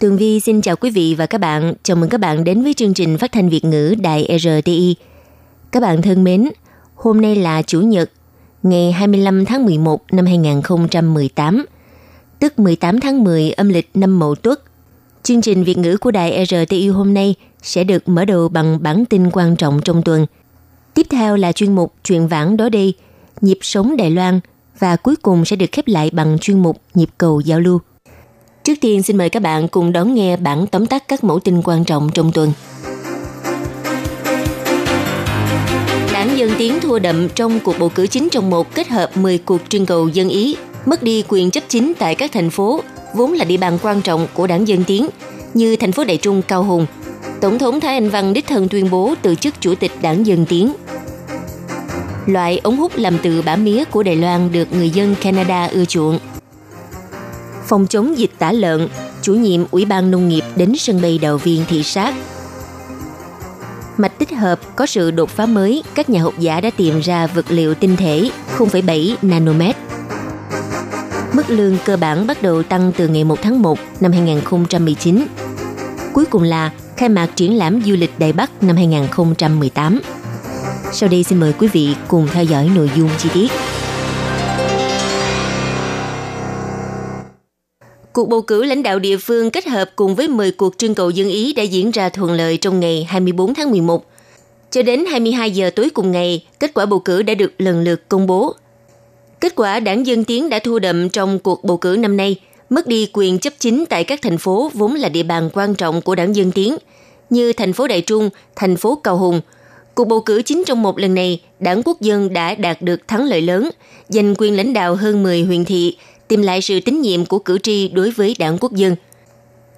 Tường Vi xin chào quý vị và các bạn. Chào mừng các bạn đến với chương trình phát thanh Việt ngữ Đài RTI. Các bạn thân mến, hôm nay là Chủ nhật, ngày 25 tháng 11 năm 2018, tức 18 tháng 10 âm lịch năm Mậu Tuất. Chương trình Việt ngữ của Đài RTI hôm nay sẽ được mở đầu bằng bản tin quan trọng trong tuần. Tiếp theo là chuyên mục Chuyện vãng đó đi, nhịp sống Đài Loan và cuối cùng sẽ được khép lại bằng chuyên mục Nhịp cầu giao lưu. Trước tiên xin mời các bạn cùng đón nghe bản tóm tắt các mẫu tin quan trọng trong tuần. Đảng Dân Tiến thua đậm trong cuộc bầu cử chính trong một kết hợp 10 cuộc trưng cầu dân Ý, mất đi quyền chấp chính tại các thành phố, vốn là địa bàn quan trọng của đảng Dân Tiến, như thành phố Đại Trung Cao Hùng. Tổng thống Thái Anh Văn đích thân tuyên bố từ chức chủ tịch đảng Dân Tiến. Loại ống hút làm từ bã mía của Đài Loan được người dân Canada ưa chuộng phòng chống dịch tả lợn, chủ nhiệm Ủy ban Nông nghiệp đến sân bay đầu viên thị sát. Mạch tích hợp có sự đột phá mới, các nhà học giả đã tìm ra vật liệu tinh thể 0,7 nanomet. Mức lương cơ bản bắt đầu tăng từ ngày 1 tháng 1 năm 2019. Cuối cùng là khai mạc triển lãm du lịch Đài Bắc năm 2018. Sau đây xin mời quý vị cùng theo dõi nội dung chi tiết. Cuộc bầu cử lãnh đạo địa phương kết hợp cùng với 10 cuộc trưng cầu dân Ý đã diễn ra thuận lợi trong ngày 24 tháng 11. Cho đến 22 giờ tối cùng ngày, kết quả bầu cử đã được lần lượt công bố. Kết quả đảng Dân Tiến đã thua đậm trong cuộc bầu cử năm nay, mất đi quyền chấp chính tại các thành phố vốn là địa bàn quan trọng của đảng Dân Tiến, như thành phố Đại Trung, thành phố Cao Hùng. Cuộc bầu cử chính trong một lần này, đảng Quốc dân đã đạt được thắng lợi lớn, giành quyền lãnh đạo hơn 10 huyện thị, tìm lại sự tín nhiệm của cử tri đối với đảng quốc dân.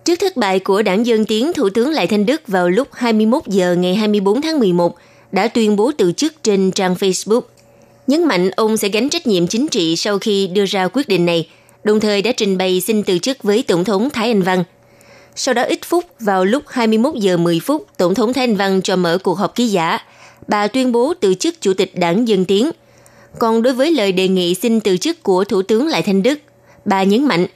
Trước thất bại của đảng Dân Tiến, Thủ tướng Lại Thanh Đức vào lúc 21 giờ ngày 24 tháng 11 đã tuyên bố từ chức trên trang Facebook. Nhấn mạnh ông sẽ gánh trách nhiệm chính trị sau khi đưa ra quyết định này, đồng thời đã trình bày xin từ chức với Tổng thống Thái Anh Văn. Sau đó ít phút, vào lúc 21 giờ 10 phút, Tổng thống Thái Anh Văn cho mở cuộc họp ký giả. Bà tuyên bố từ chức Chủ tịch đảng Dân Tiến – còn đối với lời đề nghị xin từ chức của Thủ tướng Lại Thanh Đức, bà nhấn mạnh,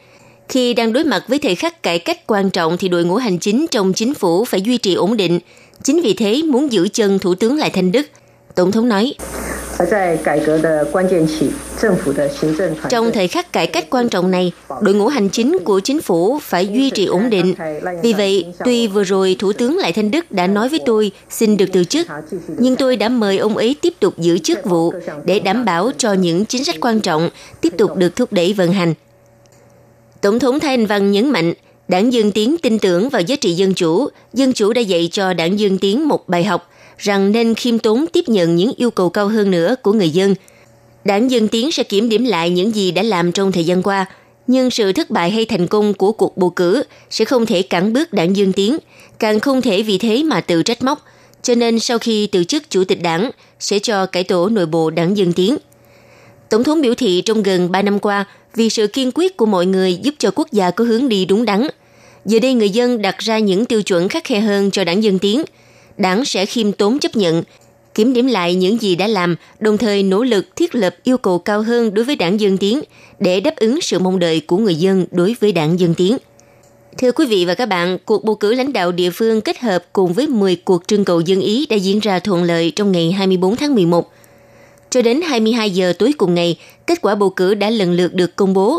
khi đang đối mặt với thời khắc cải cách quan trọng thì đội ngũ hành chính trong chính phủ phải duy trì ổn định. Chính vì thế muốn giữ chân Thủ tướng Lại Thanh Đức. Tổng thống nói, trong thời khắc cải cách quan trọng này, đội ngũ hành chính của chính phủ phải duy trì ổn định. Vì vậy, tuy vừa rồi Thủ tướng Lại Thanh Đức đã nói với tôi xin được từ chức, nhưng tôi đã mời ông ấy tiếp tục giữ chức vụ để đảm bảo cho những chính sách quan trọng tiếp tục được thúc đẩy vận hành. Tổng thống Thái Anh Văn nhấn mạnh, Đảng Dân Tiến tin tưởng vào giá trị dân chủ, dân chủ đã dạy cho Đảng Dân Tiến một bài học – rằng nên khiêm tốn tiếp nhận những yêu cầu cao hơn nữa của người dân. Đảng Dân Tiến sẽ kiểm điểm lại những gì đã làm trong thời gian qua, nhưng sự thất bại hay thành công của cuộc bầu cử sẽ không thể cản bước đảng Dân Tiến, càng không thể vì thế mà tự trách móc. Cho nên sau khi từ chức chủ tịch đảng, sẽ cho cải tổ nội bộ đảng Dân Tiến. Tổng thống biểu thị trong gần 3 năm qua, vì sự kiên quyết của mọi người giúp cho quốc gia có hướng đi đúng đắn. Giờ đây người dân đặt ra những tiêu chuẩn khắc khe hơn cho đảng Dân Tiến – đảng sẽ khiêm tốn chấp nhận, kiểm điểm lại những gì đã làm, đồng thời nỗ lực thiết lập yêu cầu cao hơn đối với đảng Dân Tiến để đáp ứng sự mong đợi của người dân đối với đảng Dân Tiến. Thưa quý vị và các bạn, cuộc bầu cử lãnh đạo địa phương kết hợp cùng với 10 cuộc trưng cầu dân Ý đã diễn ra thuận lợi trong ngày 24 tháng 11. Cho đến 22 giờ tối cùng ngày, kết quả bầu cử đã lần lượt được công bố.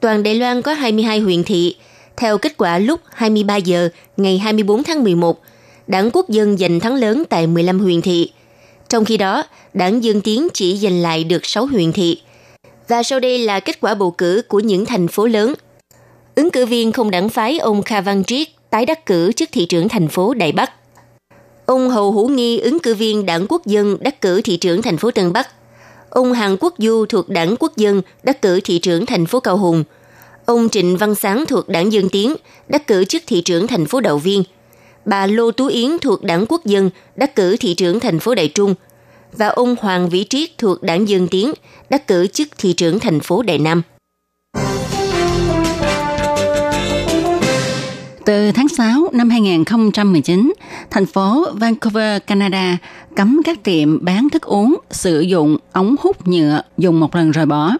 Toàn Đài Loan có 22 huyện thị. Theo kết quả lúc 23 giờ ngày 24 tháng 11, đảng quốc dân giành thắng lớn tại 15 huyện thị. Trong khi đó, đảng Dân Tiến chỉ giành lại được 6 huyện thị. Và sau đây là kết quả bầu cử của những thành phố lớn. Ứng cử viên không đảng phái ông Kha Văn Triết tái đắc cử chức thị trưởng thành phố Đại Bắc. Ông Hầu Hữu Nghi ứng cử viên đảng quốc dân đắc cử thị trưởng thành phố Tân Bắc. Ông Hàn Quốc Du thuộc đảng quốc dân đắc cử thị trưởng thành phố Cao Hùng. Ông Trịnh Văn Sáng thuộc đảng Dân Tiến đắc cử chức thị trưởng thành phố Đậu Viên. Bà Lô Tú Yến thuộc đảng Quốc dân đắc cử thị trưởng thành phố Đại Trung. Và ông Hoàng Vĩ Triết thuộc đảng Dân Tiến đắc cử chức thị trưởng thành phố Đại Nam. Từ tháng 6 năm 2019, thành phố Vancouver, Canada cấm các tiệm bán thức uống sử dụng ống hút nhựa dùng một lần rồi bỏ.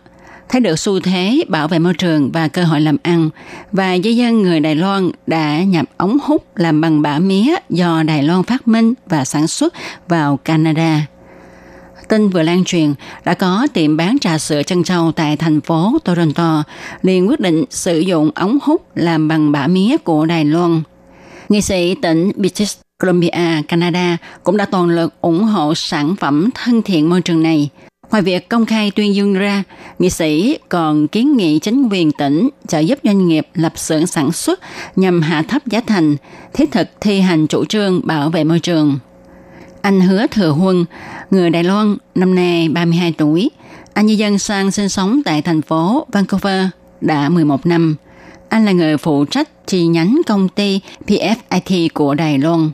Thấy được xu thế bảo vệ môi trường và cơ hội làm ăn, và dân dân người Đài Loan đã nhập ống hút làm bằng bã mía do Đài Loan phát minh và sản xuất vào Canada. Tin vừa lan truyền, đã có tiệm bán trà sữa chân trâu tại thành phố Toronto liền quyết định sử dụng ống hút làm bằng bã mía của Đài Loan. Nghị sĩ tỉnh British Columbia, Canada cũng đã toàn lực ủng hộ sản phẩm thân thiện môi trường này. Ngoài việc công khai tuyên dương ra, nghị sĩ còn kiến nghị chính quyền tỉnh trợ giúp doanh nghiệp lập xưởng sản xuất nhằm hạ thấp giá thành, thiết thực thi hành chủ trương bảo vệ môi trường. Anh Hứa Thừa Huân, người Đài Loan, năm nay 32 tuổi. Anh di dân sang sinh sống tại thành phố Vancouver đã 11 năm. Anh là người phụ trách chi nhánh công ty PFIT của Đài Loan.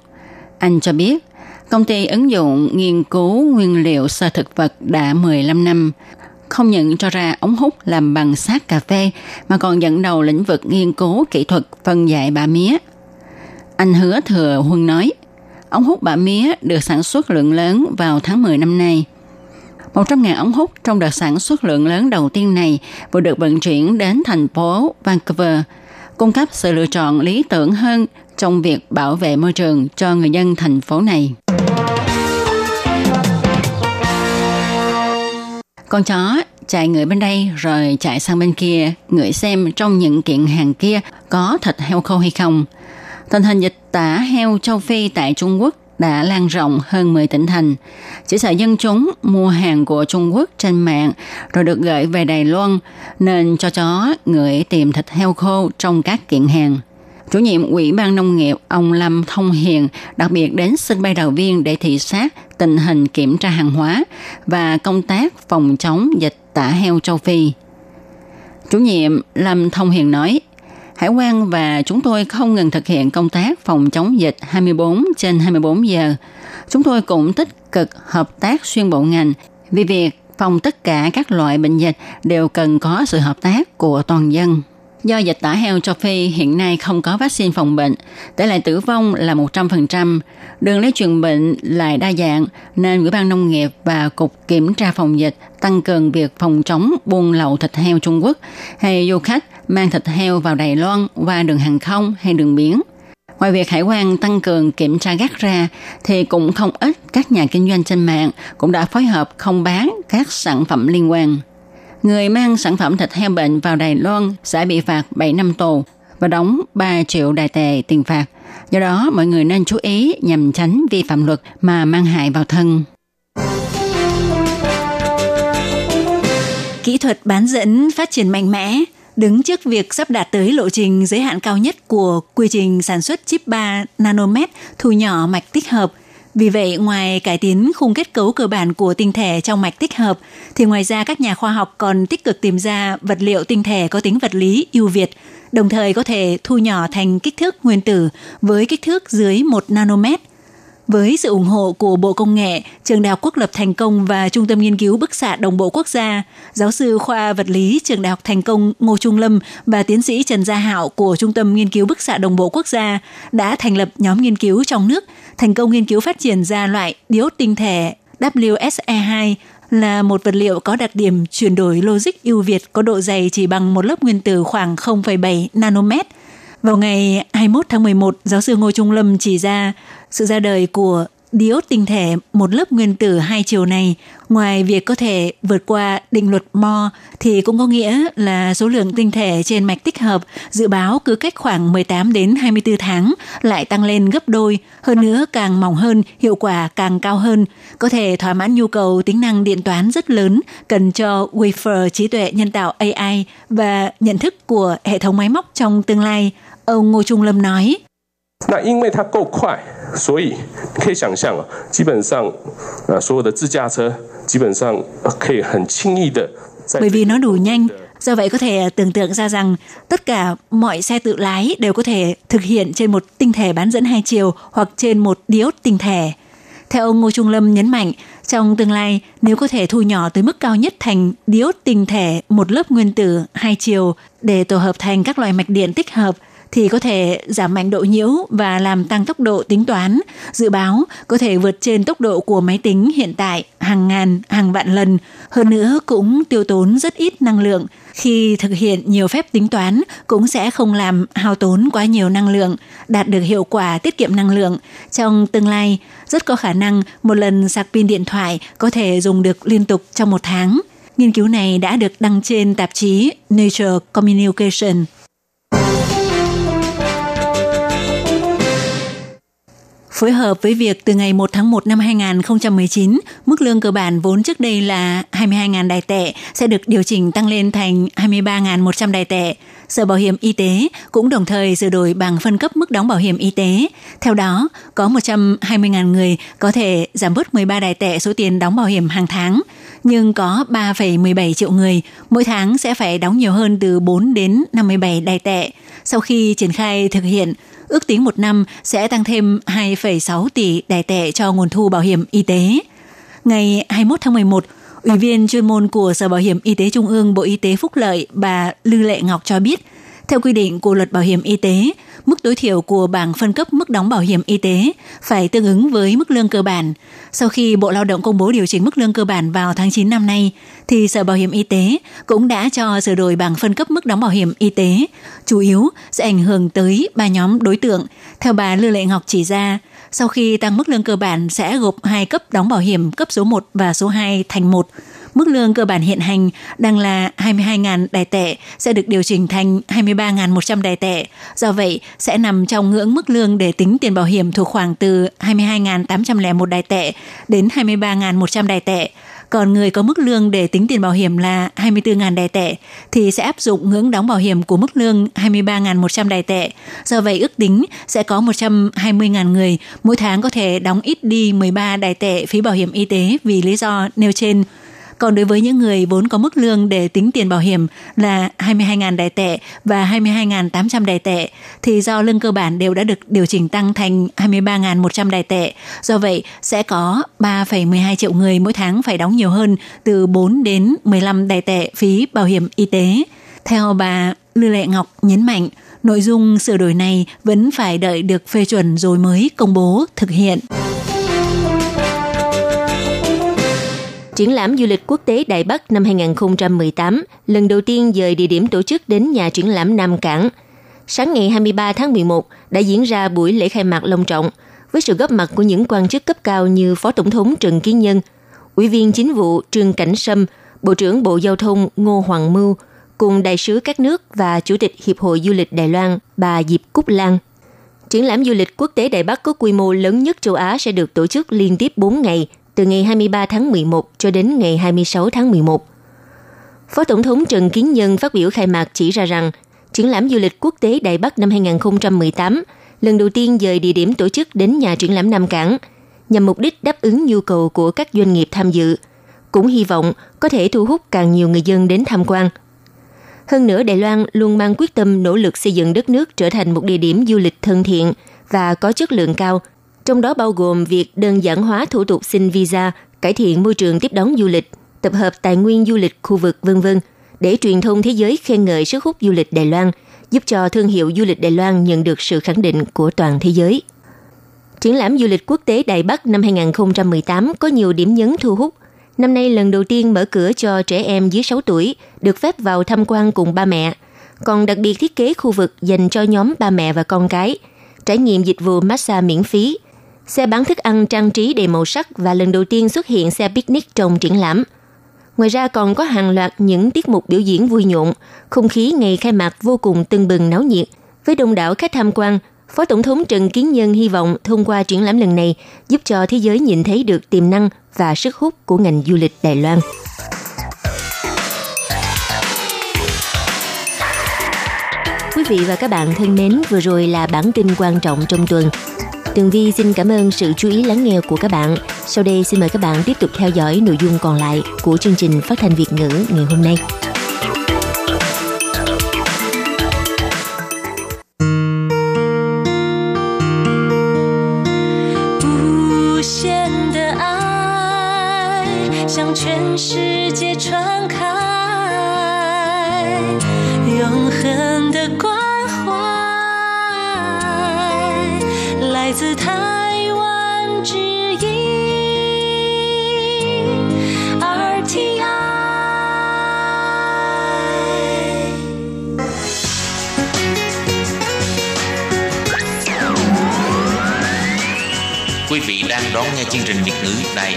Anh cho biết, công ty ứng dụng nghiên cứu nguyên liệu sơ thực vật đã 15 năm, không những cho ra ống hút làm bằng sát cà phê mà còn dẫn đầu lĩnh vực nghiên cứu kỹ thuật phân giải bã mía. Anh hứa thừa Huân nói, ống hút bã mía được sản xuất lượng lớn vào tháng 10 năm nay. 100.000 ống hút trong đợt sản xuất lượng lớn đầu tiên này vừa được vận chuyển đến thành phố Vancouver, cung cấp sự lựa chọn lý tưởng hơn trong việc bảo vệ môi trường cho người dân thành phố này. Con chó chạy người bên đây rồi chạy sang bên kia, ngửi xem trong những kiện hàng kia có thịt heo khô hay không. Tình hình dịch tả heo châu Phi tại Trung Quốc đã lan rộng hơn 10 tỉnh thành. Chỉ sợ dân chúng mua hàng của Trung Quốc trên mạng rồi được gửi về Đài Loan nên cho chó ngửi tìm thịt heo khô trong các kiện hàng. Chủ nhiệm Ủy ban Nông nghiệp ông Lâm Thông Hiền đặc biệt đến sân bay đầu viên để thị sát tình hình kiểm tra hàng hóa và công tác phòng chống dịch tả heo châu Phi. Chủ nhiệm Lâm Thông Hiền nói, Hải quan và chúng tôi không ngừng thực hiện công tác phòng chống dịch 24 trên 24 giờ. Chúng tôi cũng tích cực hợp tác xuyên bộ ngành vì việc phòng tất cả các loại bệnh dịch đều cần có sự hợp tác của toàn dân. Do dịch tả heo châu Phi hiện nay không có vaccine phòng bệnh, tỷ lệ tử vong là 100%, đường lây truyền bệnh lại đa dạng nên Ủy ban Nông nghiệp và Cục Kiểm tra phòng dịch tăng cường việc phòng chống buôn lậu thịt heo Trung Quốc hay du khách mang thịt heo vào Đài Loan qua đường hàng không hay đường biển. Ngoài việc hải quan tăng cường kiểm tra gắt ra, thì cũng không ít các nhà kinh doanh trên mạng cũng đã phối hợp không bán các sản phẩm liên quan. Người mang sản phẩm thịt heo bệnh vào Đài Loan sẽ bị phạt 7 năm tù và đóng 3 triệu đài tệ tiền phạt. Do đó, mọi người nên chú ý nhằm tránh vi phạm luật mà mang hại vào thân. Kỹ thuật bán dẫn phát triển mạnh mẽ, đứng trước việc sắp đạt tới lộ trình giới hạn cao nhất của quy trình sản xuất chip 3 nanomet thu nhỏ mạch tích hợp. Vì vậy, ngoài cải tiến khung kết cấu cơ bản của tinh thể trong mạch tích hợp, thì ngoài ra các nhà khoa học còn tích cực tìm ra vật liệu tinh thể có tính vật lý ưu việt, đồng thời có thể thu nhỏ thành kích thước nguyên tử với kích thước dưới 1 nanomet – với sự ủng hộ của Bộ Công nghệ, Trường Đại học Quốc lập Thành Công và Trung tâm Nghiên cứu Bức xạ Đồng bộ Quốc gia, giáo sư khoa vật lý Trường Đại học Thành Công Ngô Trung Lâm và tiến sĩ Trần Gia Hạo của Trung tâm Nghiên cứu Bức xạ Đồng bộ Quốc gia đã thành lập nhóm nghiên cứu trong nước, thành công nghiên cứu phát triển ra loại diode tinh thể WSE2 là một vật liệu có đặc điểm chuyển đổi logic ưu việt có độ dày chỉ bằng một lớp nguyên tử khoảng 0,7 nanomet – vào ngày 21 tháng 11, giáo sư Ngô Trung Lâm chỉ ra sự ra đời của diode tinh thể một lớp nguyên tử hai chiều này, ngoài việc có thể vượt qua định luật Moore thì cũng có nghĩa là số lượng tinh thể trên mạch tích hợp dự báo cứ cách khoảng 18 đến 24 tháng lại tăng lên gấp đôi, hơn nữa càng mỏng hơn, hiệu quả càng cao hơn, có thể thỏa mãn nhu cầu tính năng điện toán rất lớn cần cho wafer trí tuệ nhân tạo AI và nhận thức của hệ thống máy móc trong tương lai. Ông Ngô Trung Lâm nói. 那因为它够快，所以可以想象啊，基本上啊，所有的自驾车基本上可以很轻易的。Bởi vì nó đủ nhanh, Do vậy có thể tưởng tượng ra rằng tất cả mọi xe tự lái đều có thể thực hiện trên một tinh thể bán dẫn hai chiều hoặc trên một diode tinh thể. Theo ông Ngô Trung Lâm nhấn mạnh, trong tương lai, nếu có thể thu nhỏ tới mức cao nhất thành diode tinh thể một lớp nguyên tử hai chiều để tổ hợp thành các loại mạch điện tích hợp – thì có thể giảm mạnh độ nhiễu và làm tăng tốc độ tính toán. Dự báo có thể vượt trên tốc độ của máy tính hiện tại hàng ngàn, hàng vạn lần. Hơn nữa cũng tiêu tốn rất ít năng lượng. Khi thực hiện nhiều phép tính toán cũng sẽ không làm hao tốn quá nhiều năng lượng, đạt được hiệu quả tiết kiệm năng lượng. Trong tương lai, rất có khả năng một lần sạc pin điện thoại có thể dùng được liên tục trong một tháng. Nghiên cứu này đã được đăng trên tạp chí Nature Communication. Phối hợp với việc từ ngày 1 tháng 1 năm 2019, mức lương cơ bản vốn trước đây là 22.000 đài tệ sẽ được điều chỉnh tăng lên thành 23.100 đài tệ. Sở Bảo hiểm Y tế cũng đồng thời sửa đổi bảng phân cấp mức đóng bảo hiểm y tế. Theo đó, có 120.000 người có thể giảm bớt 13 đài tệ số tiền đóng bảo hiểm hàng tháng, nhưng có 3,17 triệu người mỗi tháng sẽ phải đóng nhiều hơn từ 4 đến 57 đài tệ. Sau khi triển khai thực hiện, ước tính một năm sẽ tăng thêm 2,6 tỷ đài tệ cho nguồn thu bảo hiểm y tế. Ngày 21 tháng 11, Ủy viên chuyên môn của Sở Bảo hiểm Y tế Trung ương Bộ Y tế Phúc Lợi bà Lư Lệ Ngọc cho biết, theo quy định của luật bảo hiểm y tế, mức tối thiểu của bảng phân cấp mức đóng bảo hiểm y tế phải tương ứng với mức lương cơ bản. Sau khi Bộ Lao động công bố điều chỉnh mức lương cơ bản vào tháng 9 năm nay, thì Sở Bảo hiểm Y tế cũng đã cho sửa đổi bảng phân cấp mức đóng bảo hiểm y tế, chủ yếu sẽ ảnh hưởng tới ba nhóm đối tượng. Theo bà Lư Lệ Ngọc chỉ ra, sau khi tăng mức lương cơ bản sẽ gộp hai cấp đóng bảo hiểm cấp số 1 và số 2 thành một – Mức lương cơ bản hiện hành đang là 22.000 đài tệ sẽ được điều chỉnh thành 23.100 đài tệ. Do vậy, sẽ nằm trong ngưỡng mức lương để tính tiền bảo hiểm thuộc khoảng từ 22.801 đài tệ đến 23.100 đài tệ. Còn người có mức lương để tính tiền bảo hiểm là 24.000 đài tệ, thì sẽ áp dụng ngưỡng đóng bảo hiểm của mức lương 23.100 đài tệ. Do vậy, ước tính sẽ có 120.000 người mỗi tháng có thể đóng ít đi 13 đài tệ phí bảo hiểm y tế vì lý do nêu trên. Còn đối với những người vốn có mức lương để tính tiền bảo hiểm là 22.000 đài tệ và 22.800 đài tệ, thì do lương cơ bản đều đã được điều chỉnh tăng thành 23.100 đài tệ. Do vậy, sẽ có 3,12 triệu người mỗi tháng phải đóng nhiều hơn từ 4 đến 15 đài tệ phí bảo hiểm y tế. Theo bà Lư Lệ Ngọc nhấn mạnh, nội dung sửa đổi này vẫn phải đợi được phê chuẩn rồi mới công bố thực hiện. Triển lãm du lịch quốc tế Đại Bắc năm 2018 lần đầu tiên dời địa điểm tổ chức đến nhà triển lãm Nam Cảng. Sáng ngày 23 tháng 11 đã diễn ra buổi lễ khai mạc long trọng với sự góp mặt của những quan chức cấp cao như Phó Tổng thống Trần Kiến Nhân, Ủy viên Chính vụ Trương Cảnh Sâm, Bộ trưởng Bộ Giao thông Ngô Hoàng Mưu, cùng đại sứ các nước và Chủ tịch Hiệp hội Du lịch Đài Loan bà Diệp Cúc Lan. Triển lãm du lịch quốc tế Đài Bắc có quy mô lớn nhất châu Á sẽ được tổ chức liên tiếp 4 ngày từ ngày 23 tháng 11 cho đến ngày 26 tháng 11. Phó Tổng thống Trần Kiến Nhân phát biểu khai mạc chỉ ra rằng, triển lãm du lịch quốc tế Đại Bắc năm 2018 lần đầu tiên dời địa điểm tổ chức đến nhà triển lãm Nam Cảng, nhằm mục đích đáp ứng nhu cầu của các doanh nghiệp tham dự, cũng hy vọng có thể thu hút càng nhiều người dân đến tham quan. Hơn nữa, Đài Loan luôn mang quyết tâm nỗ lực xây dựng đất nước trở thành một địa điểm du lịch thân thiện và có chất lượng cao – trong đó bao gồm việc đơn giản hóa thủ tục xin visa, cải thiện môi trường tiếp đón du lịch, tập hợp tài nguyên du lịch khu vực vân vân để truyền thông thế giới khen ngợi sức hút du lịch Đài Loan, giúp cho thương hiệu du lịch Đài Loan nhận được sự khẳng định của toàn thế giới. Triển lãm du lịch quốc tế Đài Bắc năm 2018 có nhiều điểm nhấn thu hút. Năm nay lần đầu tiên mở cửa cho trẻ em dưới 6 tuổi được phép vào tham quan cùng ba mẹ, còn đặc biệt thiết kế khu vực dành cho nhóm ba mẹ và con cái, trải nghiệm dịch vụ massage miễn phí – Xe bán thức ăn trang trí đầy màu sắc và lần đầu tiên xuất hiện xe picnic trong triển lãm. Ngoài ra còn có hàng loạt những tiết mục biểu diễn vui nhộn, không khí ngày khai mạc vô cùng tưng bừng náo nhiệt. Với đông đảo khách tham quan, Phó Tổng thống Trần Kiến Nhân hy vọng thông qua triển lãm lần này giúp cho thế giới nhìn thấy được tiềm năng và sức hút của ngành du lịch Đài Loan. Quý vị và các bạn thân mến, vừa rồi là bản tin quan trọng trong tuần. Tường Vi xin cảm ơn sự chú ý lắng nghe của các bạn. Sau đây xin mời các bạn tiếp tục theo dõi nội dung còn lại của chương trình phát thanh Việt ngữ ngày hôm nay. Hãy subscribe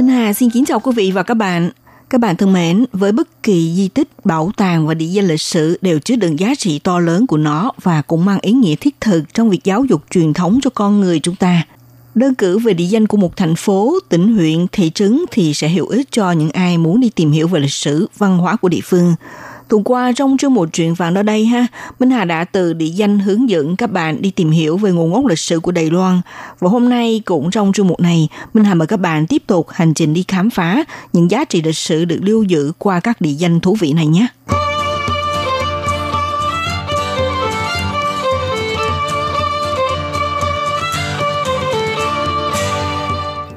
Minh Hà xin kính chào quý vị và các bạn. Các bạn thân mến, với bất kỳ di tích, bảo tàng và địa danh lịch sử đều chứa đựng giá trị to lớn của nó và cũng mang ý nghĩa thiết thực trong việc giáo dục truyền thống cho con người chúng ta. Đơn cử về địa danh của một thành phố, tỉnh huyện, thị trấn thì sẽ hữu ích cho những ai muốn đi tìm hiểu về lịch sử, văn hóa của địa phương. Tuần qua trong chương một chuyện vàng đó đây ha, Minh Hà đã từ địa danh hướng dẫn các bạn đi tìm hiểu về nguồn gốc lịch sử của Đài Loan. Và hôm nay cũng trong chương mục này, Minh Hà mời các bạn tiếp tục hành trình đi khám phá những giá trị lịch sử được lưu giữ qua các địa danh thú vị này nhé.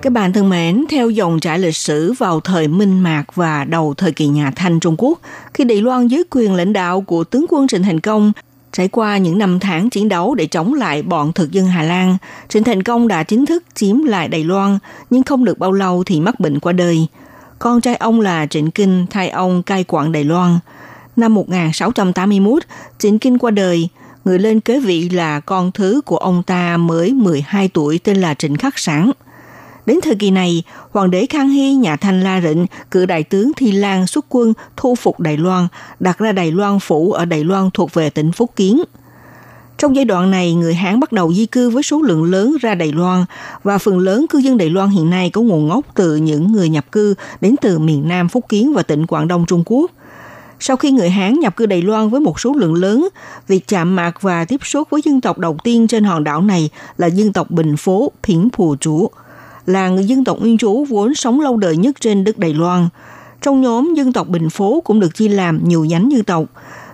Các bạn thân mến, theo dòng trải lịch sử vào thời Minh Mạc và đầu thời kỳ nhà Thanh Trung Quốc, khi Đài Loan dưới quyền lãnh đạo của tướng quân Trịnh Thành Công, trải qua những năm tháng chiến đấu để chống lại bọn thực dân Hà Lan, Trịnh Thành Công đã chính thức chiếm lại Đài Loan, nhưng không được bao lâu thì mắc bệnh qua đời. Con trai ông là Trịnh Kinh thay ông cai quản Đài Loan. Năm 1681, Trịnh Kinh qua đời, người lên kế vị là con thứ của ông ta mới 12 tuổi tên là Trịnh Khắc Sản. Đến thời kỳ này, Hoàng đế Khang Hy nhà Thanh La Rịnh cử đại tướng Thi Lan xuất quân thu phục Đài Loan, đặt ra Đài Loan phủ ở Đài Loan thuộc về tỉnh Phúc Kiến. Trong giai đoạn này, người Hán bắt đầu di cư với số lượng lớn ra Đài Loan và phần lớn cư dân Đài Loan hiện nay có nguồn gốc từ những người nhập cư đến từ miền Nam Phúc Kiến và tỉnh Quảng Đông Trung Quốc. Sau khi người Hán nhập cư Đài Loan với một số lượng lớn, việc chạm mặt và tiếp xúc với dân tộc đầu tiên trên hòn đảo này là dân tộc Bình Phố, Phiến Phù Chủ, là người dân tộc nguyên trú vốn sống lâu đời nhất trên đất Đài Loan. Trong nhóm dân tộc Bình Phố cũng được chia làm nhiều nhánh dân tộc.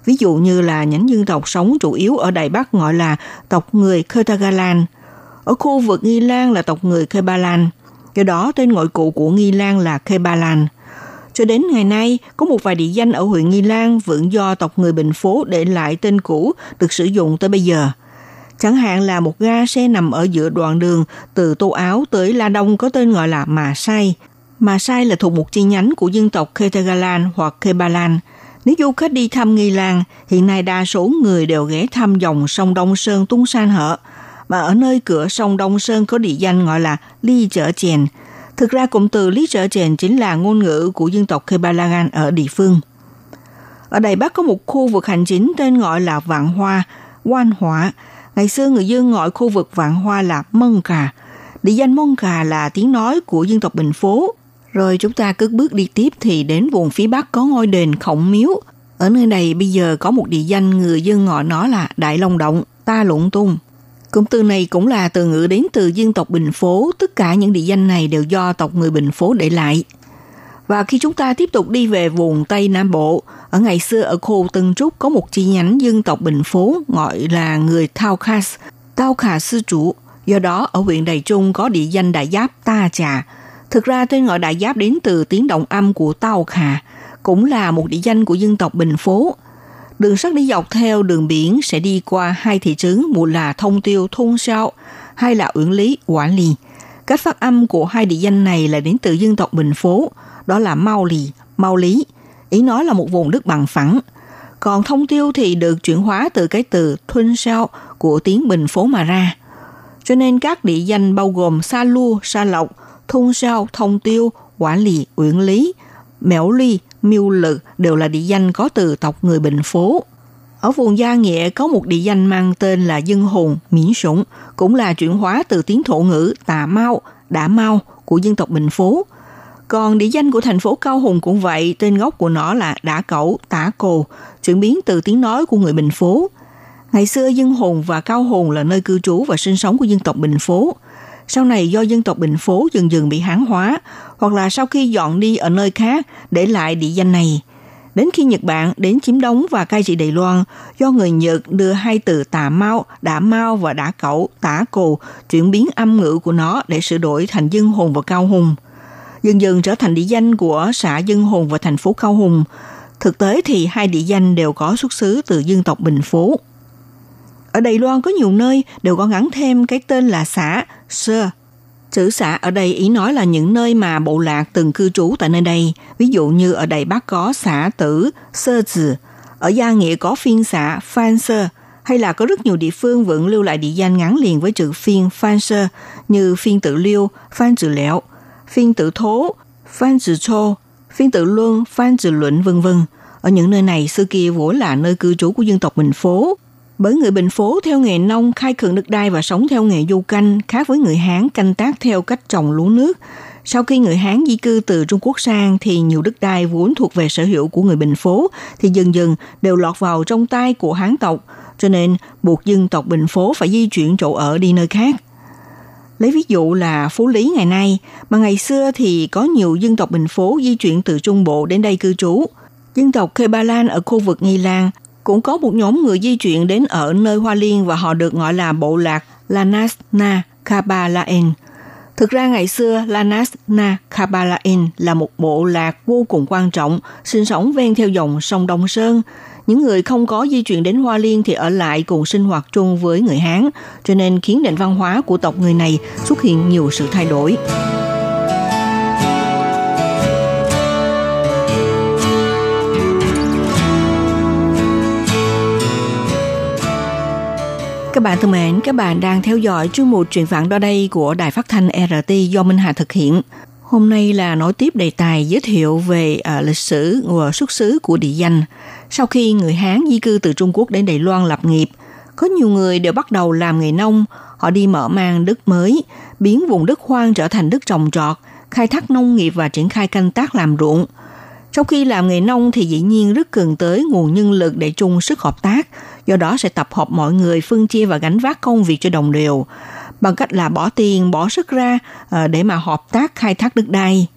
Ví dụ như là nhánh dân tộc sống chủ yếu ở Đài Bắc gọi là tộc người Khetagalan. Ở khu vực Nghi Lan là tộc người Kebalan. Do đó tên gọi cụ của Nghi Lan là Kebalan. Cho đến ngày nay, có một vài địa danh ở huyện Nghi Lan vẫn do tộc người Bình Phố để lại tên cũ được sử dụng tới bây giờ. Chẳng hạn là một ga xe nằm ở giữa đoạn đường từ Tô Áo tới La Đông có tên gọi là Mà Sai. Mà Sai là thuộc một chi nhánh của dân tộc Ketagalan hoặc Kebalan. Nếu du khách đi thăm Nghi Lan, hiện nay đa số người đều ghé thăm dòng sông Đông Sơn Tung San Hở, mà ở nơi cửa sông Đông Sơn có địa danh gọi là Ly Chở Chèn. Thực ra cụm từ Lý Chở Chèn chính là ngôn ngữ của dân tộc Kebalagan ở địa phương. Ở Đài Bắc có một khu vực hành chính tên gọi là Vạn Hoa, Quan hỏa Ngày xưa người dân gọi khu vực Vạn Hoa là Mông Cà. Địa danh Mông Cà là tiếng nói của dân tộc Bình Phố. Rồi chúng ta cứ bước đi tiếp thì đến vùng phía Bắc có ngôi đền Khổng Miếu. Ở nơi này bây giờ có một địa danh người dân gọi nó là Đại Long Động, Ta Lụng Tung. Cụm từ này cũng là từ ngữ đến từ dân tộc Bình Phố. Tất cả những địa danh này đều do tộc người Bình Phố để lại. Và khi chúng ta tiếp tục đi về vùng Tây Nam Bộ, ở ngày xưa ở khu Tân Trúc có một chi nhánh dân tộc Bình Phố gọi là người Thao Khas, Tao Khà Sư Chủ. Do đó, ở huyện Đài Trung có địa danh Đại Giáp Ta Trà. Thực ra tên gọi Đại Giáp đến từ tiếng động âm của Tao Khà, cũng là một địa danh của dân tộc Bình Phố. Đường sắt đi dọc theo đường biển sẽ đi qua hai thị trấn một là Thông Tiêu Thôn Sao, hay là Uyển Lý Quản Lì. Cách phát âm của hai địa danh này là đến từ dân tộc Bình Phố, đó là Mau Lì, Mau Lý. Ý nói là một vùng đất bằng phẳng. Còn thông tiêu thì được chuyển hóa từ cái từ thuân sao của tiếng Bình Phố mà ra. Cho nên các địa danh bao gồm Sa Lu, Sa Lộc, thun Sao, Thông Tiêu, Quả Lì, Uyển Lý, Mẻo Ly, Miêu Lự đều là địa danh có từ tộc người Bình Phố. Ở vùng Gia Nghĩa có một địa danh mang tên là Dân Hùng, Miễn Sủng, cũng là chuyển hóa từ tiếng thổ ngữ Tà Mau, đã Mau của dân tộc Bình Phú. Còn địa danh của thành phố Cao Hùng cũng vậy, tên gốc của nó là đã Cẩu, Tả Cồ, chuyển biến từ tiếng nói của người Bình Phú. Ngày xưa Dân Hùng và Cao Hùng là nơi cư trú và sinh sống của dân tộc Bình Phú. Sau này do dân tộc Bình Phú dần dần bị hán hóa, hoặc là sau khi dọn đi ở nơi khác để lại địa danh này – Đến khi Nhật Bản đến chiếm đóng và cai trị Đài Loan, do người Nhật đưa hai từ tà mau, đã mau và đã cẩu, tả cù chuyển biến âm ngữ của nó để sửa đổi thành dân hùng và cao hùng. Dần dần trở thành địa danh của xã Dân Hùng và thành phố Cao Hùng. Thực tế thì hai địa danh đều có xuất xứ từ dân tộc Bình Phú. Ở Đài Loan có nhiều nơi đều có gắn thêm cái tên là xã Sơ Chữ xã ở đây ý nói là những nơi mà bộ lạc từng cư trú tại nơi đây. Ví dụ như ở Đài Bắc có xã tử Sơ Tử, ở Gia Nghĩa có phiên xã Phan Sơ, hay là có rất nhiều địa phương vẫn lưu lại địa danh ngắn liền với chữ phiên Phan Sơ như phiên tự liêu, Phan Tử Lẹo, phiên tự thố, Phan Tử Chô, phiên tự luân, Phan Tử luận vân vân. Ở những nơi này xưa kia vốn là nơi cư trú của dân tộc Bình Phố, bởi người Bình Phố theo nghề nông khai khẩn đất đai và sống theo nghề du canh khác với người Hán canh tác theo cách trồng lúa nước. Sau khi người Hán di cư từ Trung Quốc sang thì nhiều đất đai vốn thuộc về sở hữu của người Bình Phố thì dần dần đều lọt vào trong tay của Hán tộc, cho nên buộc dân tộc Bình Phố phải di chuyển chỗ ở đi nơi khác. Lấy ví dụ là Phú Lý ngày nay, mà ngày xưa thì có nhiều dân tộc Bình Phố di chuyển từ Trung Bộ đến đây cư trú. Dân tộc Khê Ba Lan ở khu vực Nghi Lan cũng có một nhóm người di chuyển đến ở nơi Hoa Liên và họ được gọi là bộ lạc Lanasna Kabalaen. Thực ra ngày xưa Lanasna Kabalaen là một bộ lạc vô cùng quan trọng, sinh sống ven theo dòng sông Đông Sơn. Những người không có di chuyển đến Hoa Liên thì ở lại cùng sinh hoạt chung với người Hán, cho nên khiến nền văn hóa của tộc người này xuất hiện nhiều sự thay đổi. Các bạn thân mến, các bạn đang theo dõi chuyên mục truyện vạn đo đây của Đài Phát thanh RT do Minh Hà thực hiện. Hôm nay là nói tiếp đề tài giới thiệu về uh, lịch sử và xuất xứ của địa danh. Sau khi người Hán di cư từ Trung Quốc đến Đài Loan lập nghiệp, có nhiều người đều bắt đầu làm nghề nông, họ đi mở mang đất mới, biến vùng đất hoang trở thành đất trồng trọt, khai thác nông nghiệp và triển khai canh tác làm ruộng – trong khi làm nghề nông thì dĩ nhiên rất cần tới nguồn nhân lực để chung sức hợp tác, do đó sẽ tập hợp mọi người phân chia và gánh vác công việc cho đồng đều, bằng cách là bỏ tiền, bỏ sức ra ờ, để mà hợp tác khai thác đất đai.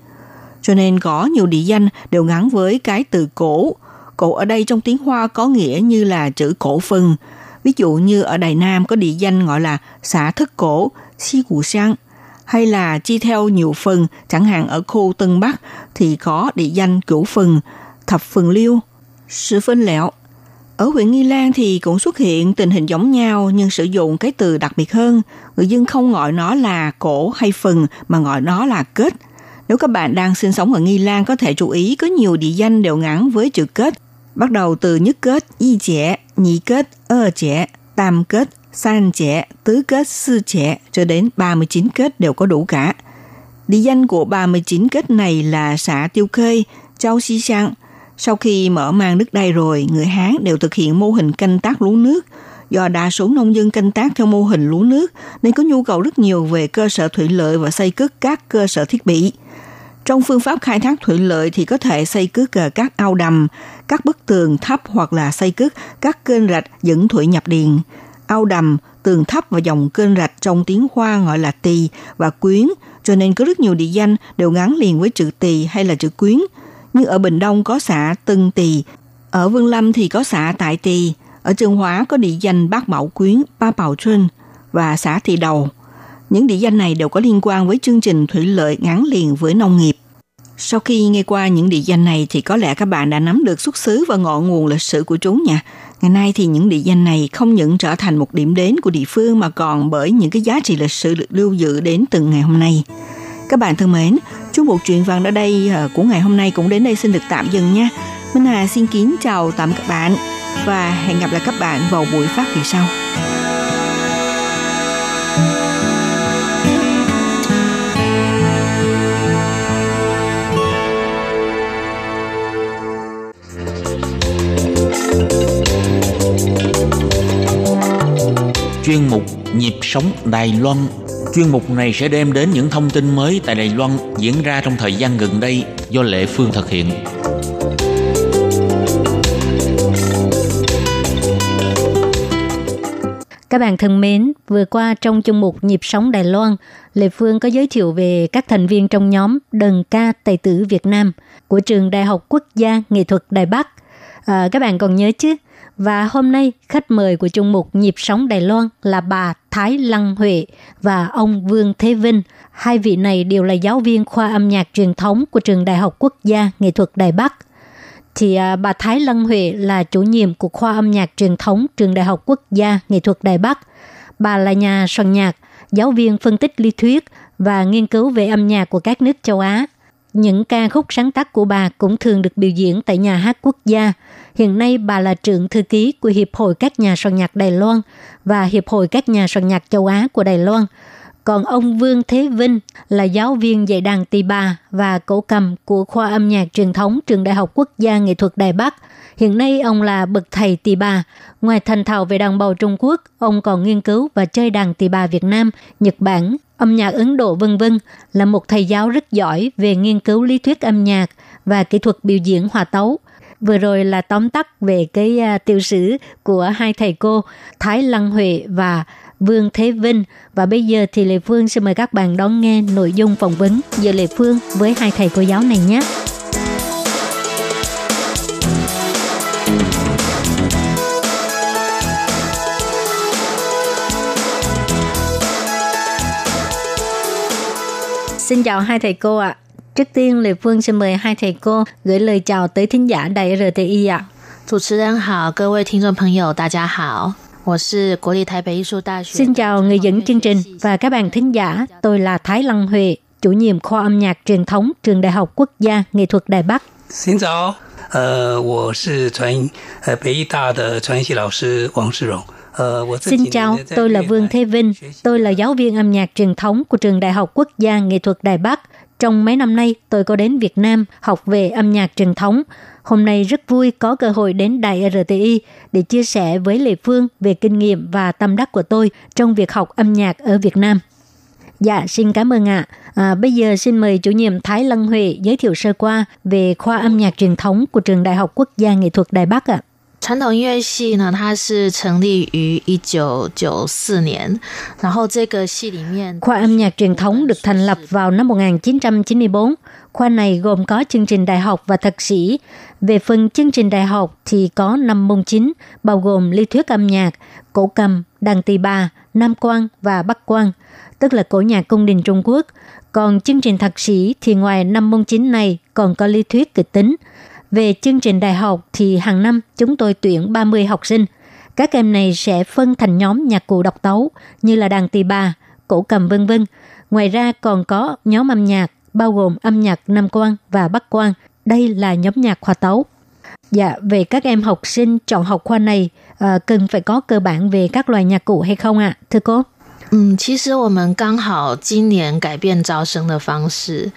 Cho nên có nhiều địa danh đều gắn với cái từ cổ. Cổ ở đây trong tiếng Hoa có nghĩa như là chữ cổ phần. Ví dụ như ở Đài Nam có địa danh gọi là xã thức Cổ, Si Cụ Sang – hay là chia theo nhiều phần, chẳng hạn ở khu Tân Bắc thì có địa danh cửu phần, thập phần liêu, sự phân lẹo. Ở huyện Nghi Lan thì cũng xuất hiện tình hình giống nhau nhưng sử dụng cái từ đặc biệt hơn. Người dân không gọi nó là cổ hay phần mà gọi nó là kết. Nếu các bạn đang sinh sống ở Nghi Lan có thể chú ý có nhiều địa danh đều ngắn với chữ kết. Bắt đầu từ nhất kết, y trẻ, nhị kết, ơ trẻ, tam kết, san trẻ, tứ kết, sư trẻ cho đến 39 kết đều có đủ cả. Địa danh của 39 kết này là xã Tiêu Khê, Châu Xi Sang. Sau khi mở mang nước đai rồi, người Hán đều thực hiện mô hình canh tác lúa nước. Do đa số nông dân canh tác theo mô hình lúa nước nên có nhu cầu rất nhiều về cơ sở thủy lợi và xây cất các cơ sở thiết bị. Trong phương pháp khai thác thủy lợi thì có thể xây cất ờ, các ao đầm, các bức tường thấp hoặc là xây cất các kênh rạch dẫn thủy nhập điền ao đầm, tường thấp và dòng kênh rạch trong tiếng Hoa gọi là tỳ và quyến, cho nên có rất nhiều địa danh đều gắn liền với chữ tỳ hay là chữ quyến. Như ở Bình Đông có xã Tân Tỳ, ở Vương Lâm thì có xã Tại Tỳ, ở Trường Hóa có địa danh Bác Bảo Quyến, Ba Bảo Trân và xã Thị Đầu. Những địa danh này đều có liên quan với chương trình thủy lợi gắn liền với nông nghiệp. Sau khi nghe qua những địa danh này thì có lẽ các bạn đã nắm được xuất xứ và ngọn nguồn lịch sử của chúng nha. Ngày nay thì những địa danh này không những trở thành một điểm đến của địa phương mà còn bởi những cái giá trị lịch sử được lưu giữ đến từng ngày hôm nay. Các bạn thân mến, chúc một chuyện vàng ở đây à, của ngày hôm nay cũng đến đây xin được tạm dừng nha. Minh Hà xin kính chào tạm các bạn và hẹn gặp lại các bạn vào buổi phát kỳ sau. chuyên mục Nhịp sống Đài Loan. Chuyên mục này sẽ đem đến những thông tin mới tại Đài Loan diễn ra trong thời gian gần đây do Lệ Phương thực hiện. Các bạn thân mến, vừa qua trong chương mục Nhịp sống Đài Loan, Lê Phương có giới thiệu về các thành viên trong nhóm Đần ca Tài tử Việt Nam của trường Đại học Quốc gia Nghệ thuật Đài Bắc. À, các bạn còn nhớ chứ? Và hôm nay, khách mời của chương mục Nhịp sống Đài Loan là bà Thái Lăng Huệ và ông Vương Thế Vinh. Hai vị này đều là giáo viên khoa âm nhạc truyền thống của trường Đại học Quốc gia Nghệ thuật Đài Bắc – thì à, bà Thái Lăng Huệ là chủ nhiệm của khoa âm nhạc truyền thống trường Đại học Quốc gia Nghệ thuật Đài Bắc. Bà là nhà soạn nhạc, giáo viên phân tích lý thuyết và nghiên cứu về âm nhạc của các nước châu Á. Những ca khúc sáng tác của bà cũng thường được biểu diễn tại nhà hát quốc gia. Hiện nay bà là trưởng thư ký của Hiệp hội các nhà soạn nhạc Đài Loan và Hiệp hội các nhà soạn nhạc châu Á của Đài Loan – còn ông Vương Thế Vinh là giáo viên dạy đàn tỳ bà và cổ cầm của khoa âm nhạc truyền thống trường Đại học Quốc gia Nghệ thuật Đài Bắc. Hiện nay ông là bậc thầy tỳ bà. Ngoài thành thạo về đàn bầu Trung Quốc, ông còn nghiên cứu và chơi đàn tỳ bà Việt Nam, Nhật Bản, âm nhạc Ấn Độ vân vân. Là một thầy giáo rất giỏi về nghiên cứu lý thuyết âm nhạc và kỹ thuật biểu diễn hòa tấu vừa rồi là tóm tắt về cái uh, tiểu sử của hai thầy cô Thái Lăng Huệ và Vương Thế Vinh. Và bây giờ thì Lê Phương xin mời các bạn đón nghe nội dung phỏng vấn giữa Lê Phương với hai thầy cô giáo này nhé. Xin chào hai thầy cô ạ. À. Trước tiên, Lê Phương xin mời hai thầy cô gửi lời chào tới thính giả đài RTI ạ. À. 主持人好，各位听众朋友，大家好。 Xin chào người dẫn chương trình và các bạn thính giả. Tôi là Thái Lăng Huệ, chủ nhiệm khoa âm nhạc truyền thống Trường Đại học Quốc gia Nghệ thuật Đài Bắc. Xin chào, Xin chào, tôi là Vương Thế Vinh, tôi là giáo viên âm nhạc truyền thống của Trường Đại học Quốc gia Nghệ thuật Đài Bắc. Trong mấy năm nay, tôi có đến Việt Nam học về âm nhạc truyền thống. Hôm nay rất vui có cơ hội đến Đài RTI để chia sẻ với Lê Phương về kinh nghiệm và tâm đắc của tôi trong việc học âm nhạc ở Việt Nam. Dạ, xin cảm ơn ạ. À, bây giờ xin mời chủ nhiệm Thái Lân Huệ giới thiệu sơ qua về khoa âm nhạc truyền thống của Trường Đại học Quốc gia Nghệ thuật Đài Bắc ạ. 传统音乐系呢，它是成立于一九九四年，然后这个系里面 khoa âm nhạc truyền thống được thành lập vào năm 1994. Khoa này gồm có chương trình đại học và thạc sĩ. Về phần chương trình đại học thì có 5 môn chính, bao gồm lý thuyết âm nhạc, cổ cầm, đàn tỳ bà, nam quan và bắc quan, tức là cổ nhạc cung đình Trung Quốc. Còn chương trình thạc sĩ thì ngoài 5 môn chính này còn có lý thuyết kịch tính – về chương trình đại học thì hàng năm chúng tôi tuyển 30 học sinh. Các em này sẽ phân thành nhóm nhạc cụ độc tấu như là đàn tỳ bà, cổ cầm vân vân. Ngoài ra còn có nhóm âm nhạc bao gồm âm nhạc Nam Quan và Bắc Quan. Đây là nhóm nhạc khoa tấu. Dạ, về các em học sinh chọn học khoa này, à, cần phải có cơ bản về các loài nhạc cụ hay không ạ, à? thưa cô? 嗯，其实我们刚好今年改变招生的方式，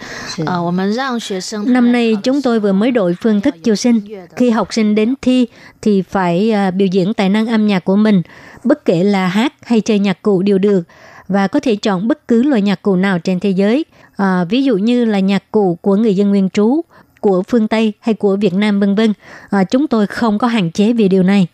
呃，我们让学生 năm nay chúng tôi vừa mới đổi phương thức chiêu sinh. Khi học sinh đến thi thì phải uh, biểu diễn tài năng âm nhạc của mình, bất kể là hát hay chơi nhạc cụ đều được và có thể chọn bất cứ loại nhạc cụ nào trên thế giới. À, ví dụ như là nhạc cụ của người dân nguyên trú, của phương Tây hay của Việt Nam vân vân. À, chúng tôi không có hạn chế về điều này.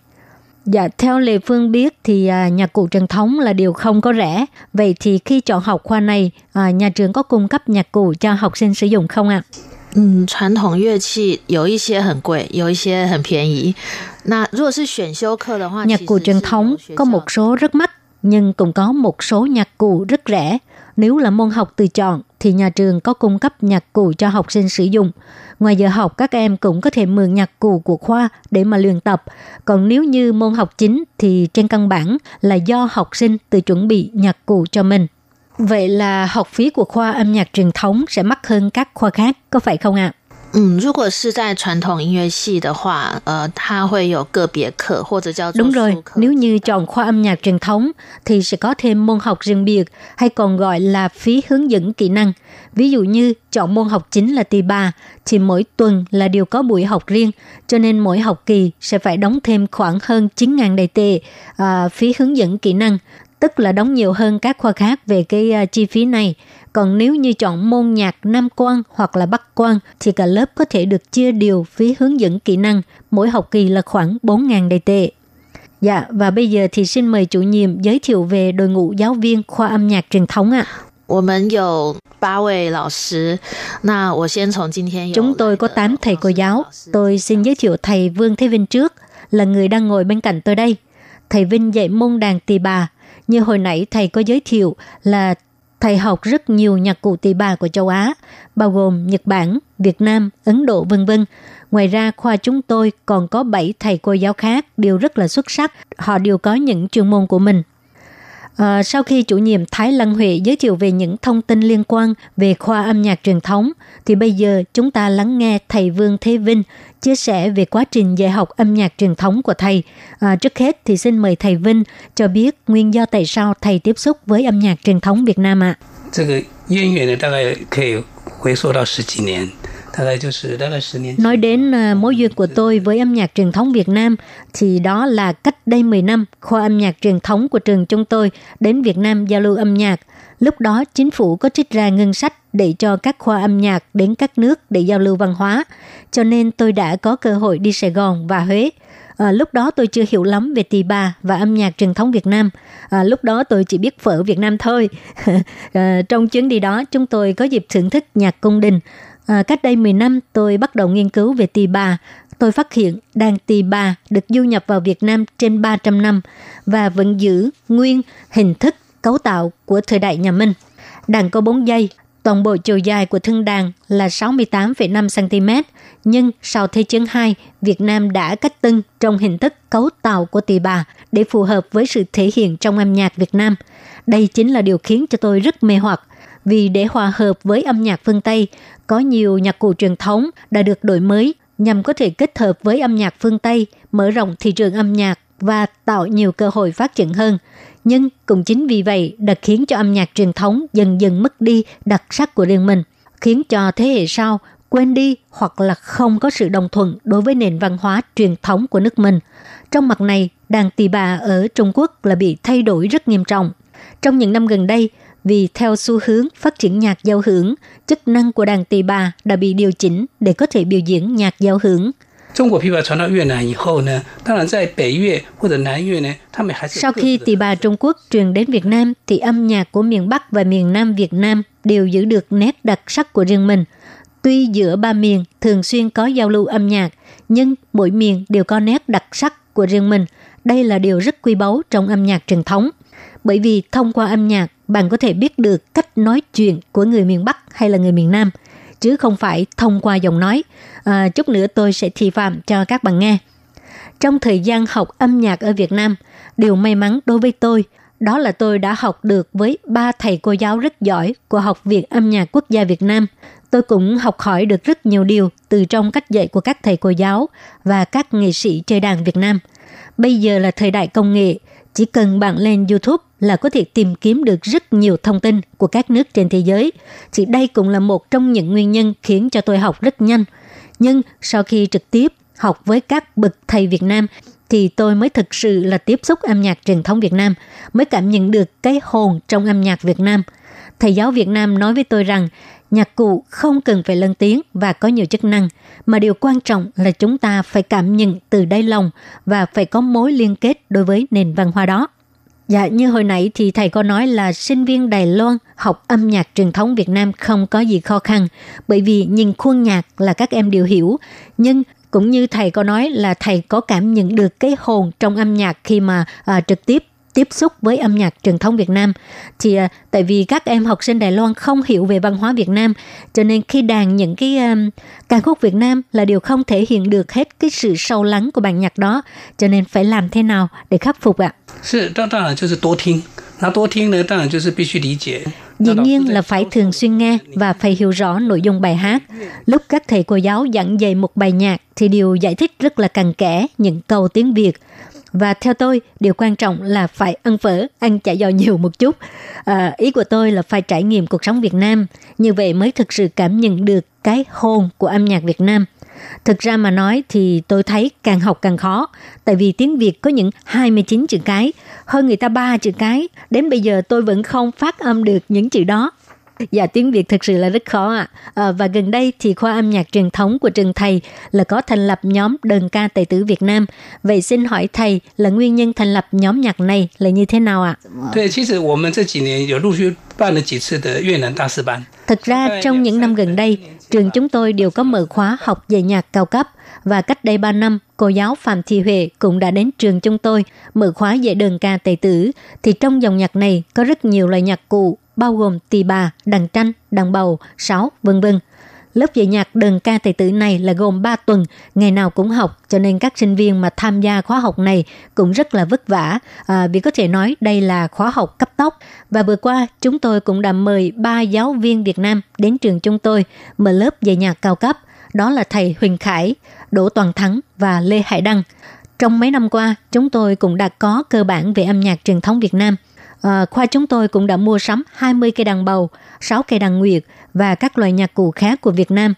Dạ, theo Lê Phương biết thì à, nhạc cụ truyền thống là điều không có rẻ. Vậy thì khi chọn học khoa này, à, nhà trường có cung cấp nhạc cụ cho học sinh sử dụng không ạ? À? 嗯，传统乐器有一些很贵，有一些很便宜。那如果是选修课的话， nhạc cụ truyền thống có một số rất mắc, nhưng cũng có một số nhạc cụ rất rẻ. Nếu là môn học tự chọn thì nhà trường có cung cấp nhạc cụ cho học sinh sử dụng. Ngoài giờ học các em cũng có thể mượn nhạc cụ của khoa để mà luyện tập. Còn nếu như môn học chính thì trên căn bản là do học sinh tự chuẩn bị nhạc cụ cho mình. Vậy là học phí của khoa âm nhạc truyền thống sẽ mắc hơn các khoa khác, có phải không ạ? À? 嗯，如果是在传统音乐系的话，呃，它会有个别课或者叫 Đúng rồi, nếu như chọn khoa âm nhạc truyền thống thì sẽ có thêm môn học riêng biệt hay còn gọi là phí hướng dẫn kỹ năng. Ví dụ như chọn môn học chính là tỳ bà thì mỗi tuần là đều có buổi học riêng, cho nên mỗi học kỳ sẽ phải đóng thêm khoảng hơn 9.000 đầy tệ à, phí hướng dẫn kỹ năng, tức là đóng nhiều hơn các khoa khác về cái uh, chi phí này. Còn nếu như chọn môn nhạc Nam Quan hoặc là Bắc Quan thì cả lớp có thể được chia đều phí hướng dẫn kỹ năng, mỗi học kỳ là khoảng 4.000 đầy tệ. Dạ, và bây giờ thì xin mời chủ nhiệm giới thiệu về đội ngũ giáo viên khoa âm nhạc truyền thống ạ. Chúng tôi có 8 thầy cô giáo. Tôi xin giới thiệu thầy Vương Thế Vinh trước, là người đang ngồi bên cạnh tôi đây. Thầy Vinh dạy môn đàn tỳ bà. Như hồi nãy thầy có giới thiệu là thầy học rất nhiều nhạc cụ tỳ bà của châu Á, bao gồm Nhật Bản, Việt Nam, Ấn Độ vân vân. Ngoài ra, khoa chúng tôi còn có 7 thầy cô giáo khác đều rất là xuất sắc. Họ đều có những chuyên môn của mình. À, sau khi chủ nhiệm Thái Lăng Huệ giới thiệu về những thông tin liên quan về khoa âm nhạc truyền thống, thì bây giờ chúng ta lắng nghe thầy Vương Thế Vinh chia sẻ về quá trình dạy học âm nhạc truyền thống của thầy. À, trước hết thì xin mời thầy Vinh cho biết nguyên do tại sao thầy tiếp xúc với âm nhạc truyền thống Việt Nam ạ. À. 这个渊源呢，大概可以回溯到十几年。 Nói đến ờ, mối duyên của tôi với âm nhạc truyền thống Việt Nam thì đó là cách đây 10 năm, khoa âm nhạc truyền thống của trường chúng tôi đến Việt Nam giao lưu âm nhạc. Lúc đó chính phủ có trích ra ngân sách để cho các khoa âm nhạc đến các nước để giao lưu văn hóa. Cho nên tôi đã có cơ hội đi Sài Gòn và Huế. À, lúc đó tôi chưa hiểu lắm về tỳ bà và âm nhạc truyền thống Việt Nam. À, lúc đó tôi chỉ biết phở Việt Nam thôi. à, trong chuyến đi đó, chúng tôi có dịp thưởng thức nhạc cung đình. À, cách đây 10 năm, tôi bắt đầu nghiên cứu về tỳ bà. Tôi phát hiện đàn tỳ bà được du nhập vào Việt Nam trên 300 năm và vẫn giữ nguyên hình thức cấu tạo của thời đại nhà Minh. Đàn có 4 dây, toàn bộ chiều dài của thân đàn là 68,5 cm, nhưng sau Thế chiến 2, Việt Nam đã cách tân trong hình thức cấu tạo của tỳ bà để phù hợp với sự thể hiện trong âm nhạc Việt Nam. Đây chính là điều khiến cho tôi rất mê hoặc vì để hòa hợp với âm nhạc phương Tây, có nhiều nhạc cụ truyền thống đã được đổi mới nhằm có thể kết hợp với âm nhạc phương Tây, mở rộng thị trường âm nhạc và tạo nhiều cơ hội phát triển hơn. Nhưng cũng chính vì vậy đã khiến cho âm nhạc truyền thống dần dần mất đi đặc sắc của riêng mình, khiến cho thế hệ sau quên đi hoặc là không có sự đồng thuận đối với nền văn hóa truyền thống của nước mình. Trong mặt này, đàn tỳ bà ở Trung Quốc là bị thay đổi rất nghiêm trọng. Trong những năm gần đây, vì theo xu hướng phát triển nhạc giao hưởng, chức năng của đàn tỳ bà đã bị điều chỉnh để có thể biểu diễn nhạc giao hưởng. Sau khi tỳ bà Trung Quốc truyền đến Việt Nam, thì âm nhạc của miền Bắc và miền Nam Việt Nam đều giữ được nét đặc sắc của riêng mình. Tuy giữa ba miền thường xuyên có giao lưu âm nhạc, nhưng mỗi miền đều có nét đặc sắc của riêng mình. Đây là điều rất quý báu trong âm nhạc truyền thống. Bởi vì thông qua âm nhạc, bạn có thể biết được cách nói chuyện của người miền Bắc hay là người miền Nam, chứ không phải thông qua giọng nói. À, chút nữa tôi sẽ thi phạm cho các bạn nghe. Trong thời gian học âm nhạc ở Việt Nam, điều may mắn đối với tôi đó là tôi đã học được với ba thầy cô giáo rất giỏi của Học viện Âm nhạc Quốc gia Việt Nam. Tôi cũng học hỏi được rất nhiều điều từ trong cách dạy của các thầy cô giáo và các nghệ sĩ chơi đàn Việt Nam. Bây giờ là thời đại công nghệ, chỉ cần bạn lên YouTube là có thể tìm kiếm được rất nhiều thông tin của các nước trên thế giới. Thì đây cũng là một trong những nguyên nhân khiến cho tôi học rất nhanh. Nhưng sau khi trực tiếp học với các bậc thầy Việt Nam thì tôi mới thực sự là tiếp xúc âm nhạc truyền thống Việt Nam, mới cảm nhận được cái hồn trong âm nhạc Việt Nam. Thầy giáo Việt Nam nói với tôi rằng nhạc cụ không cần phải lên tiếng và có nhiều chức năng, mà điều quan trọng là chúng ta phải cảm nhận từ đáy lòng và phải có mối liên kết đối với nền văn hóa đó. Dạ, như hồi nãy thì thầy có nói là sinh viên Đài Loan học âm nhạc truyền thống Việt Nam không có gì khó khăn, bởi vì nhìn khuôn nhạc là các em đều hiểu, nhưng cũng như thầy có nói là thầy có cảm nhận được cái hồn trong âm nhạc khi mà à, trực tiếp tiếp xúc với âm nhạc truyền thống Việt Nam thì à, tại vì các em học sinh Đài Loan không hiểu về văn hóa Việt Nam cho nên khi đàn những cái um, ca khúc Việt Nam là điều không thể hiện được hết cái sự sâu lắng của bản nhạc đó cho nên phải làm thế nào để khắc phục ạ? Dĩ nhiên là phải thường xuyên nghe và phải hiểu rõ nội dung bài hát. Lúc các thầy cô giáo giảng dạy một bài nhạc thì đều giải thích rất là cặn kẽ những câu tiếng Việt. Và theo tôi, điều quan trọng là phải ăn phở, ăn chả giò nhiều một chút. À, ý của tôi là phải trải nghiệm cuộc sống Việt Nam. Như vậy mới thực sự cảm nhận được cái hồn của âm nhạc Việt Nam. Thực ra mà nói thì tôi thấy càng học càng khó. Tại vì tiếng Việt có những 29 chữ cái, hơn người ta 3 chữ cái. Đến bây giờ tôi vẫn không phát âm được những chữ đó. Dạ tiếng Việt thực sự là rất khó ạ. À. Và gần đây thì khoa âm nhạc truyền thống của trường thầy là có thành lập nhóm đơn ca tài tử Việt Nam. Vậy xin hỏi thầy là nguyên nhân thành lập nhóm nhạc này là như thế nào ạ? À? Thực ra trong những năm gần đây, trường chúng tôi đều có mở khóa học về nhạc cao cấp và cách đây 3 năm, cô giáo Phạm Thị Huệ cũng đã đến trường chúng tôi mở khóa dạy đơn ca tài tử. Thì trong dòng nhạc này có rất nhiều loại nhạc cụ bao gồm tỳ bà, đàn tranh, đàn bầu, sáo, vân vân. Lớp dạy nhạc đơn ca tài tử này là gồm 3 tuần, ngày nào cũng học, cho nên các sinh viên mà tham gia khóa học này cũng rất là vất vả, à, vì có thể nói đây là khóa học cấp tốc. Và vừa qua, chúng tôi cũng đã mời ba giáo viên Việt Nam đến trường chúng tôi mở lớp dạy nhạc cao cấp, đó là thầy Huỳnh Khải, Đỗ Toàn Thắng và Lê Hải Đăng. Trong mấy năm qua, chúng tôi cũng đã có cơ bản về âm nhạc truyền thống Việt Nam. À, khoa chúng tôi cũng đã mua sắm 20 cây đàn bầu, 6 cây đàn nguyệt và các loại nhạc cụ khác của Việt Nam.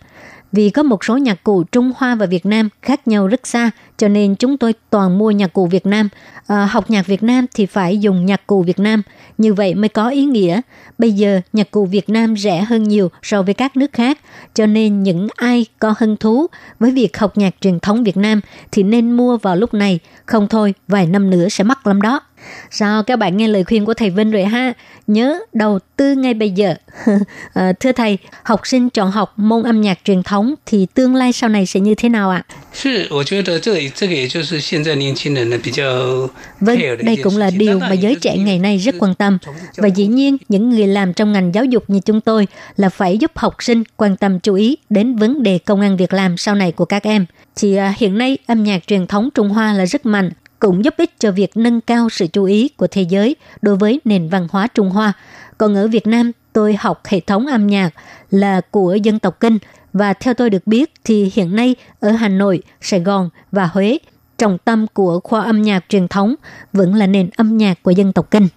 Vì có một số nhạc cụ Trung Hoa và Việt Nam khác nhau rất xa, cho nên chúng tôi toàn mua nhạc cụ Việt Nam. À, học nhạc Việt Nam thì phải dùng nhạc cụ Việt Nam, như vậy mới có ý nghĩa. Bây giờ nhạc cụ Việt Nam rẻ hơn nhiều so với các nước khác, cho nên những ai có hứng thú với việc học nhạc truyền thống Việt Nam thì nên mua vào lúc này, không thôi vài năm nữa sẽ mắc lắm đó. Sao các bạn nghe lời khuyên của thầy Vinh rồi ha? Nhớ đầu tư ngay bây giờ. à, thưa thầy, học sinh chọn học môn âm nhạc truyền thống thì tương lai sau này sẽ như thế nào ạ? Vâng, đây cũng là điều mà giới trẻ ngày nay rất quan tâm. Và dĩ nhiên, những người làm trong ngành giáo dục như chúng tôi là phải giúp học sinh quan tâm chú ý đến vấn đề công an việc làm sau này của các em. Thì ờ, hiện nay âm nhạc truyền thống Trung Hoa là rất mạnh cũng giúp ích cho việc nâng cao sự chú ý của thế giới đối với nền văn hóa Trung Hoa. Còn ở Việt Nam, tôi học hệ thống âm nhạc là của dân tộc Kinh và theo tôi được biết thì hiện nay ở Hà Nội, Sài Gòn và Huế, trọng tâm của khoa âm nhạc truyền thống vẫn là nền âm nhạc của dân tộc Kinh.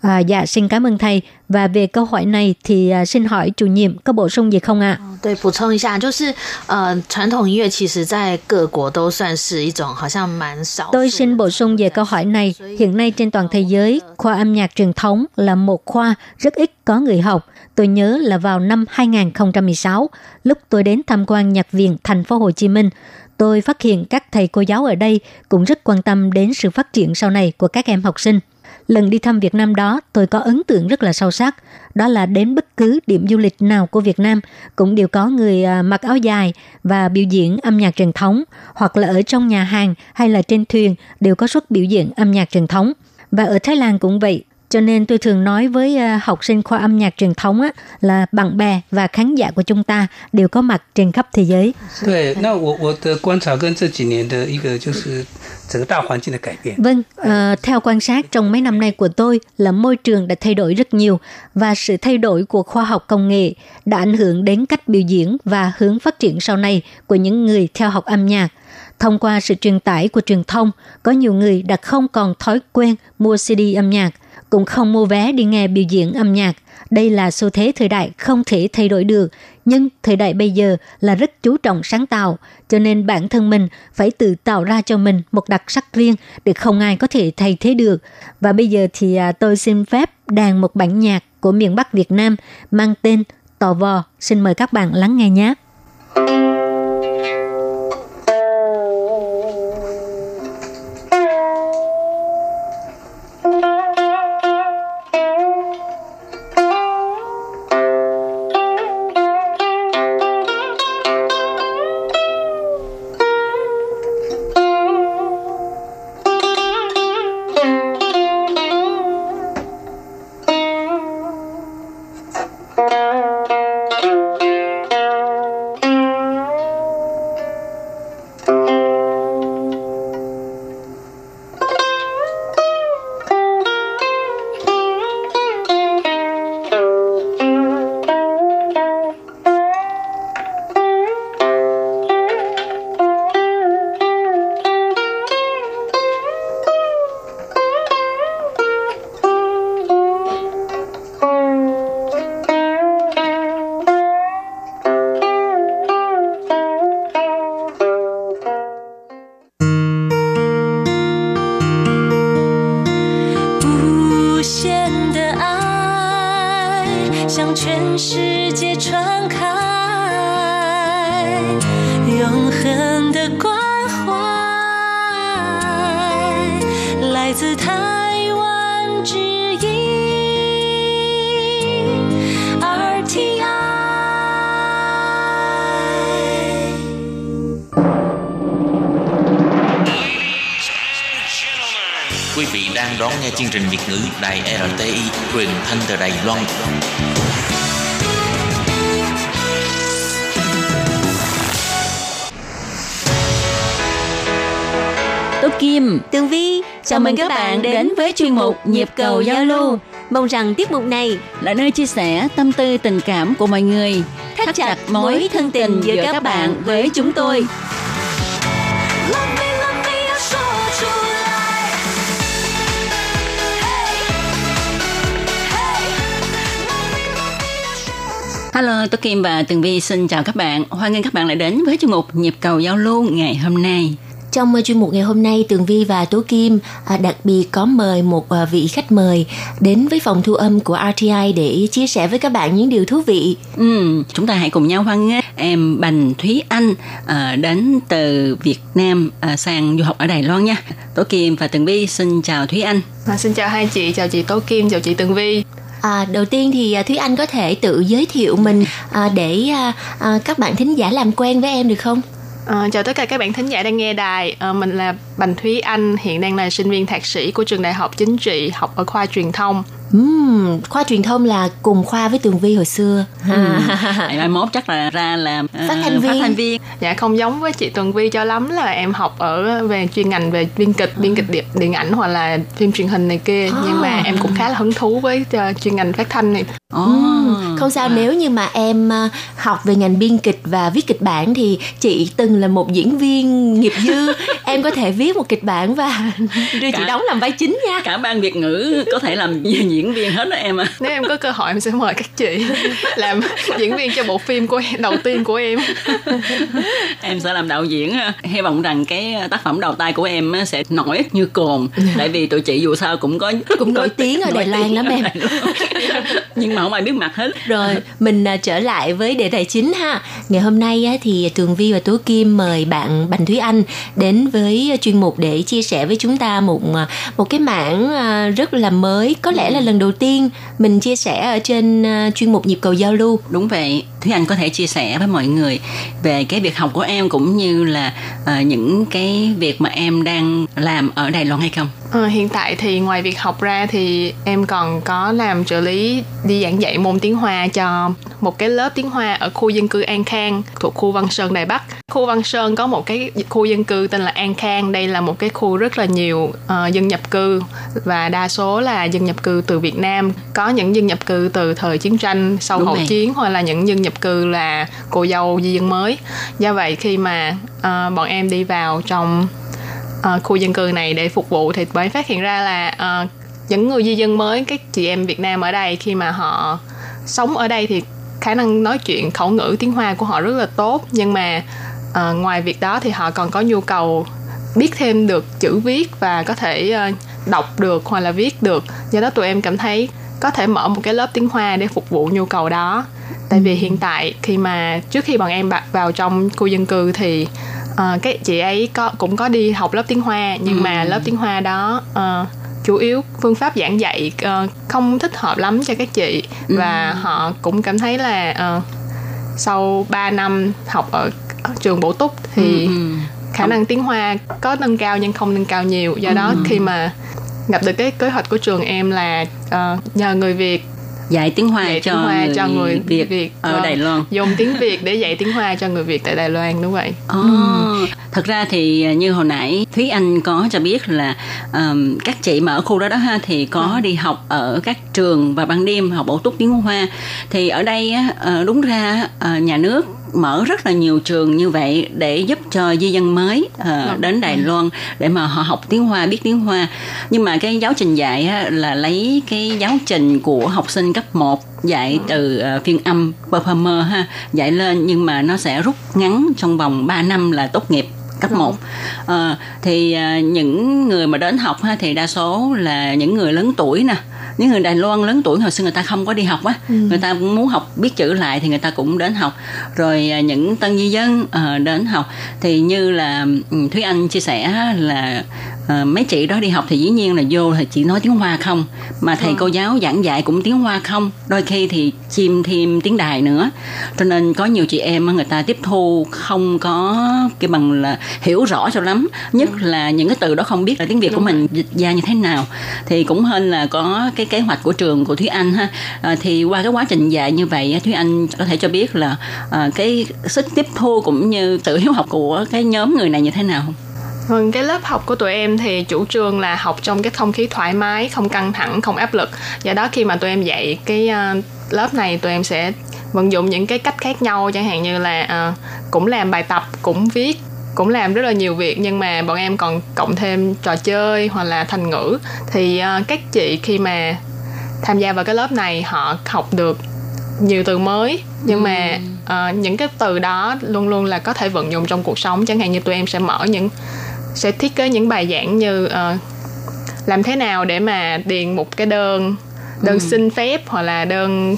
À, dạ, xin cảm ơn thầy. Và về câu hỏi này thì à, xin hỏi chủ nhiệm có bổ sung gì không ạ? 对，补充一下，就是呃，传统音乐其实在各国都算是一种好像蛮少。 Tôi xin bổ sung về câu hỏi này. Hiện nay trên toàn thế giới, khoa âm nhạc truyền thống là một khoa rất ít có người học. Tôi nhớ là vào năm 2016, lúc tôi đến tham quan nhạc viện thành phố Hồ Chí Minh, tôi phát hiện các thầy cô giáo ở đây cũng rất quan tâm đến sự phát triển sau này của các em học sinh. Lần đi thăm Việt Nam đó, tôi có ấn tượng rất là sâu sắc. Đó là đến bất cứ điểm du lịch nào của Việt Nam cũng đều có người à, mặc áo dài và biểu diễn âm nhạc truyền thống, hoặc là ở trong nhà hàng hay là trên thuyền đều có suất biểu diễn âm nhạc truyền thống. Và ở Thái Lan cũng vậy. Cho nên tôi thường nói với à, học sinh khoa âm nhạc truyền thống á, là bạn bè và khán giả của chúng ta đều có mặt trên khắp thế giới. 对，那我我的观察跟这几年的一个就是整个大环境的改变。 Vâng, ờ, theo quan sát trong mấy năm nay của tôi là môi trường đã thay đổi rất nhiều và sự thay đổi của khoa học công nghệ đã ảnh hưởng đến cách biểu diễn và hướng phát triển sau này của những người theo học âm nhạc. Thông qua sự truyền tải của truyền thông, có nhiều người đã không còn thói quen mua CD âm nhạc, cũng không mua vé đi nghe biểu diễn âm nhạc. Đây là xu thế thời đại không thể thay đổi được, nhưng thời đại bây giờ là rất chú trọng sáng tạo, cho nên bản thân mình phải tự tạo ra cho mình một đặc sắc riêng để không ai có thể thay thế được. Và bây giờ thì à, tôi xin phép đàn một bản nhạc của miền Bắc Việt Nam mang tên Tò Vò. Xin mời các bạn lắng nghe nhé. 来 mừng các bạn đến với chuyên mục Nhịp cầu giao lưu. Mong rằng tiết mục này là nơi chia sẻ tâm tư tình cảm của mọi người, thắt chặt mối thân tình giữa các bạn với chúng tôi. Hello, tôi Kim và Tường Vi xin chào các bạn. Hoan nghênh các bạn lại đến với chương mục Nhịp cầu giao lưu ngày hôm nay. Trong uh, chuyên mục ngày hôm nay, Tường Vi và Tố Kim à, đặc biệt có mời một à, vị khách mời đến với phòng thu âm của RTI để chia sẻ với các bạn những điều thú vị. Ừ, chúng ta hãy cùng nhau hoan nghênh em Bành Thúy Anh đến từ Việt Nam sang du học ở Đài Loan nha. Tố Kim và Tường Vi xin chào Thúy Anh. À, xin chào hai chị, chào chị Tố Kim, chào chị Tường Vi. À, đầu tiên thì Thúy Anh có thể tự giới thiệu mình à, để à, à, các bạn thính giả làm quen với em được không? À, chào tất cả các bạn thính giả đang nghe đài. À, mình là Bành Thúy Anh, hiện đang là sinh viên thạc sĩ của trường Đại học Chính trị, học ở khoa truyền thông. Uhm, khoa truyền thông là cùng khoa với Tường Vi hồi xưa. Ngày mai mốt chắc là ra làm à, Phát thanh viên. Phát thanh viên. Dạ không giống với chị Tường Vi cho lắm là em học ở về chuyên ngành về biên kịch, biên kịch điện, điện ảnh hoặc là phim truyền hình này kia. Nhưng mà em cũng khá là hứng thú với uh, chuyên ngành phát thanh này. Ừm, không sao nếu như mà em à, học về ngành biên kịch và viết kịch bản thì chị từng là một diễn viên nghiệp dư em có thể viết một kịch bản và đưa chị Cả- đóng làm vai chính nha Cả ban Việt ngữ có thể làm diễn viên hết đó em à. Nếu em có cơ hội em sẽ mời các chị làm diễn viên cho bộ phim của em, đầu tiên của em. em sẽ làm đạo diễn ha. hy vọng rằng cái tác phẩm đầu tay của em sẽ nổi như cồn. Tại vì tụi chị dù sao cũng có cũng nổi tiếng ở Đài Loan lắm em. Nhưng mà không ai biết mặt hết. Rồi mình à, trở lại với đề tài chính ha. Ngày hôm nay á, thì Tường Vi và Tố Kim mời bạn Bành Thúy Anh đến với chuyên mục để chia sẻ với chúng ta một à, một cái mảng à, rất là mới. Có lẽ là lần lần đầu tiên mình chia sẻ ở trên ờ, chuyên mục nhịp cầu giao lưu. Đúng vậy thúy anh có thể chia sẻ với mọi người về cái việc học của em cũng như là à, những cái việc mà em đang làm ở đài loan hay không Ờ, hiện tại thì ngoài việc học ra thì em còn có làm trợ lý đi giảng dạy môn tiếng Hoa cho một cái lớp tiếng Hoa ở khu dân cư An Khang thuộc khu Văn Sơn Đài Bắc. Khu Văn Sơn có một cái khu dân cư tên là An Khang. Đây là một cái khu rất là nhiều ờ, dân nhập cư và đa số là dân nhập cư từ Việt Nam. Có những dân nhập cư từ thời chiến tranh sau Đúng hậu rồi. chiến hoặc là những dân nhập cư là cô dâu di dân mới. Do vậy khi mà uh, bọn em đi vào trong uh, khu dân cư này để phục vụ thì mới phát hiện ra là uh, những người di dân mới các chị em Việt Nam ở đây khi mà họ sống ở đây thì khả năng nói chuyện khẩu ngữ tiếng Hoa của họ rất là tốt. Nhưng mà uh, ngoài việc đó thì họ còn có nhu cầu biết thêm được chữ viết và có thể uh, đọc được hoặc là viết được. Do đó tụi em cảm thấy có thể mở một cái lớp tiếng Hoa để phục vụ nhu cầu đó tại vì hiện tại khi mà trước khi bọn em vào trong khu dân cư thì ờ, cái chị ấy có cũng có đi học lớp tiếng Hoa nhưng mà lớp tiếng Hoa đó ờ, chủ yếu phương pháp giảng dạy ờ, không thích hợp lắm cho các chị. Và họ cũng cảm thấy là ờ, sau 3 năm học ở, ở trường bổ túc thì Ừ, ừ. khả năng tiếng Hoa có nâng cao nhưng không nâng cao nhiều. Do đó khi mà gặp được cái kế hoạch của trường em là ờ, nhờ người Việt dạy tiếng hoa, dạy cho, tiếng Hoa người cho người việt, Việt ở đài loan. dùng tiếng Việt để dạy tiếng Hoa cho người Việt tại Đài Loan đúng vậy. Ồ, thật ra thì à, như hồi nãy Thúy Anh có cho biết là ờm, các chị mà ở khu đó đó ha thì có đi học ở các trường và ban đêm học bổ túc tiếng Hoa. Thì ở đây á, ờ, đúng ra ờ, nhà nước mở rất là nhiều trường như vậy để giúp cho di dân mới ờ, đến Đài Loan để mà họ học tiếng Hoa biết tiếng Hoa. Nhưng mà cái giáo trình dạy á, là lấy cái giáo trình của học sinh cấp 1 dạy từ ờ, phiên âm performer ha dạy lên nhưng mà nó sẽ rút ngắn trong vòng 3 năm là tốt nghiệp cấp 1 thì ờ, những người mà đến học ha, thì đa số là những người lớn tuổi nè những người Đài Loan lớn tuổi hồi xưa người ta không có đi học á. Ừ. người ta muốn học biết chữ lại thì người ta cũng đến học. Rồi à, những tân di dân ờ, đến học. Thì như là ừ, Thúy Anh chia sẻ là ờ, mấy chị đó đi học thì dĩ nhiên là vô thì chỉ nói tiếng Hoa không. Mà thầy Ừ. cô giáo giảng dạy cũng tiếng Hoa không. Đôi khi thì chim thêm tiếng Đài nữa. Cho nên có nhiều chị em người ta tiếp thu không có cái bằng là hiểu rõ cho lắm. Nhất là những cái từ đó không biết là tiếng Việt của mình dịch ra như thế nào. Thì cũng hên là có cái kế hoạch của trường của Thúy Anh ha. À, thì qua cái quá trình dạy như vậy Thúy Anh có thể cho biết là à, cái sức tiếp thu cũng như tự hiếu học của cái nhóm người này như thế nào không? Vâng, cái lớp học của tụi em thì chủ trương là học trong cái không khí thoải mái, không căng thẳng, không áp lực. Do đó khi mà tụi em dạy cái ờ, lớp này tụi em sẽ vận dụng những cái cách khác nhau. Chẳng hạn như là ờ, cũng làm bài tập, cũng viết cũng làm rất là nhiều việc nhưng mà bọn em còn cộng thêm trò chơi hoặc là thành ngữ. Thì ờ, các chị khi mà tham gia vào cái lớp này họ học được nhiều từ mới. Nhưng mà ờ, những cái từ đó luôn luôn là có thể vận dụng trong cuộc sống. Chẳng hạn như tụi em sẽ mở những sẽ thiết kế những bài giảng như ờ, làm thế nào để mà điền một cái đơn đơn xin phép hoặc là đơn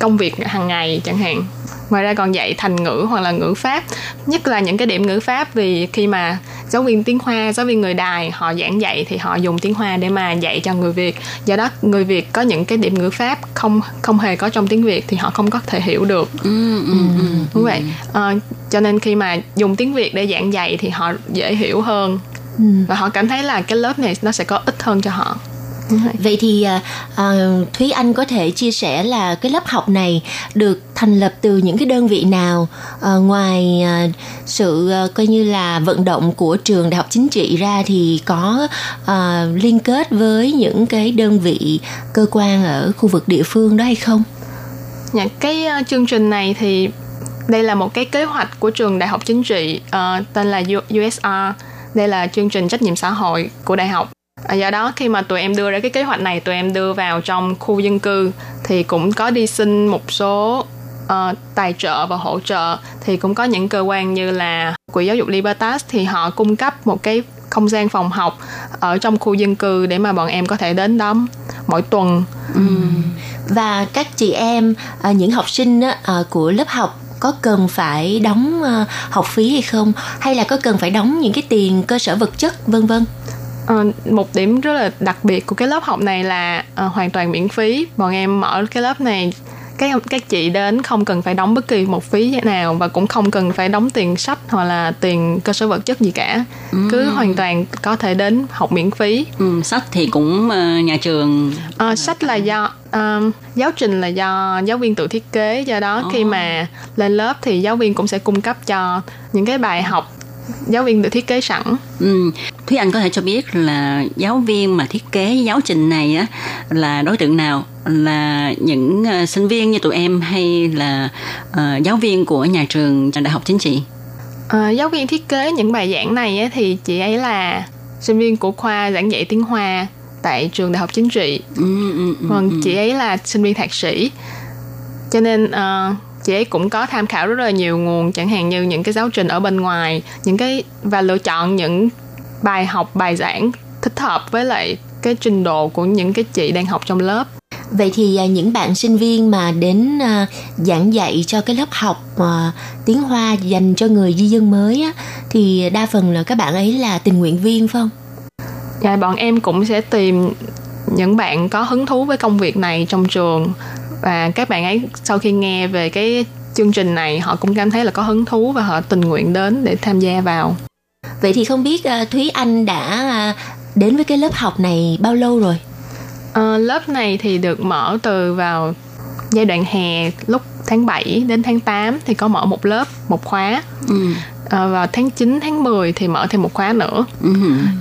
công việc hàng ngày chẳng hạn ngoài ra còn dạy thành ngữ hoặc là ngữ pháp. Nhất là những cái điểm ngữ pháp vì khi mà giáo viên tiếng hoa giáo viên người đài họ giảng dạy thì họ dùng tiếng hoa để mà dạy cho người việt. Do đó người việt có những cái điểm ngữ pháp không không hề có trong tiếng việt thì họ không có thể hiểu được. Ừ, ừ, ừ. đúng vậy. Ờ, cho nên khi mà dùng tiếng việt để giảng dạy thì họ dễ hiểu hơn. Ừ. và họ cảm thấy là cái lớp này nó sẽ có ích hơn cho họ Vậy thì à, Thúy Anh có thể chia sẻ là cái lớp học này được thành lập từ những cái đơn vị nào à, ngoài à, sự à, coi như là vận động của trường đại học chính trị ra thì có à, liên kết với những cái đơn vị cơ quan ở khu vực địa phương đó hay không? Dạ, cái ờ, chương trình này thì đây là một cái kế hoạch của trường đại học chính trị ờ, tên là USR. Đây là chương trình trách nhiệm xã hội của đại học. À, do đó khi mà tụi em đưa ra cái kế hoạch này, tụi em đưa vào trong khu dân cư thì cũng có đi xin một số uh, tài trợ và hỗ trợ thì cũng có những cơ quan như là quỹ giáo dục Libertas thì họ cung cấp một cái không gian phòng học ở trong khu dân cư để mà bọn em có thể đến đó mỗi tuần ừ. Và các chị em, à, những học sinh à, của lớp học có cần phải đóng ờ, học phí hay không? Hay là có cần phải đóng những cái tiền cơ sở vật chất vân vân? Ờ, một điểm rất là đặc biệt của cái lớp học này là ờ, hoàn toàn miễn phí. Bọn em mở cái lớp này các các chị đến không cần phải đóng bất kỳ một phí nào và cũng không cần phải đóng tiền sách hoặc là tiền cơ sở vật chất gì cả. Cứ hoàn toàn có thể đến học miễn phí. Ừ, sách thì cũng ờ, nhà trường Ờ, sách là do ờ, giáo trình là do giáo viên tự thiết kế. Do đó khi mà lên lớp thì giáo viên cũng sẽ cung cấp cho những cái bài học giáo viên tự thiết kế sẵn Ừ. Thúy Anh có thể cho biết là giáo viên mà thiết kế giáo trình này á là đối tượng nào là những ờ, sinh viên như tụi em hay là ờ, giáo viên của nhà trường đại học chính trị Ờ, giáo viên thiết kế những bài giảng này á, thì chị ấy là sinh viên của khoa giảng dạy tiếng Hoa tại trường đại học chính trị. ừ, ừ, ừ, Vâng, ừ. chị ấy là sinh viên thạc sĩ. Cho nên ờ, chị ấy cũng có tham khảo rất là nhiều nguồn chẳng hạn như những cái giáo trình ở bên ngoài, những cái và lựa chọn những bài học, bài giảng thích hợp với lại cái trình độ của những cái chị đang học trong lớp. Vậy thì à, những bạn sinh viên mà đến à, giảng dạy cho cái lớp học à, tiếng Hoa dành cho người di dân mới á, thì đa phần là các bạn ấy là tình nguyện viên phải không? Dạ, bọn em cũng sẽ tìm những bạn có hứng thú với công việc này trong trường và các bạn ấy sau khi nghe về cái chương trình này họ cũng cảm thấy là có hứng thú và họ tình nguyện đến để tham gia vào. Vậy thì không biết à, Thúy Anh đã à, đến với cái lớp học này bao lâu rồi? Ờ, lớp này thì được mở từ vào giai đoạn hè lúc tháng 7 đến tháng 8 thì có mở một lớp, một khóa. Ừ. Ờ, vào tháng 9, tháng 10 thì mở thêm một khóa nữa. Ừ.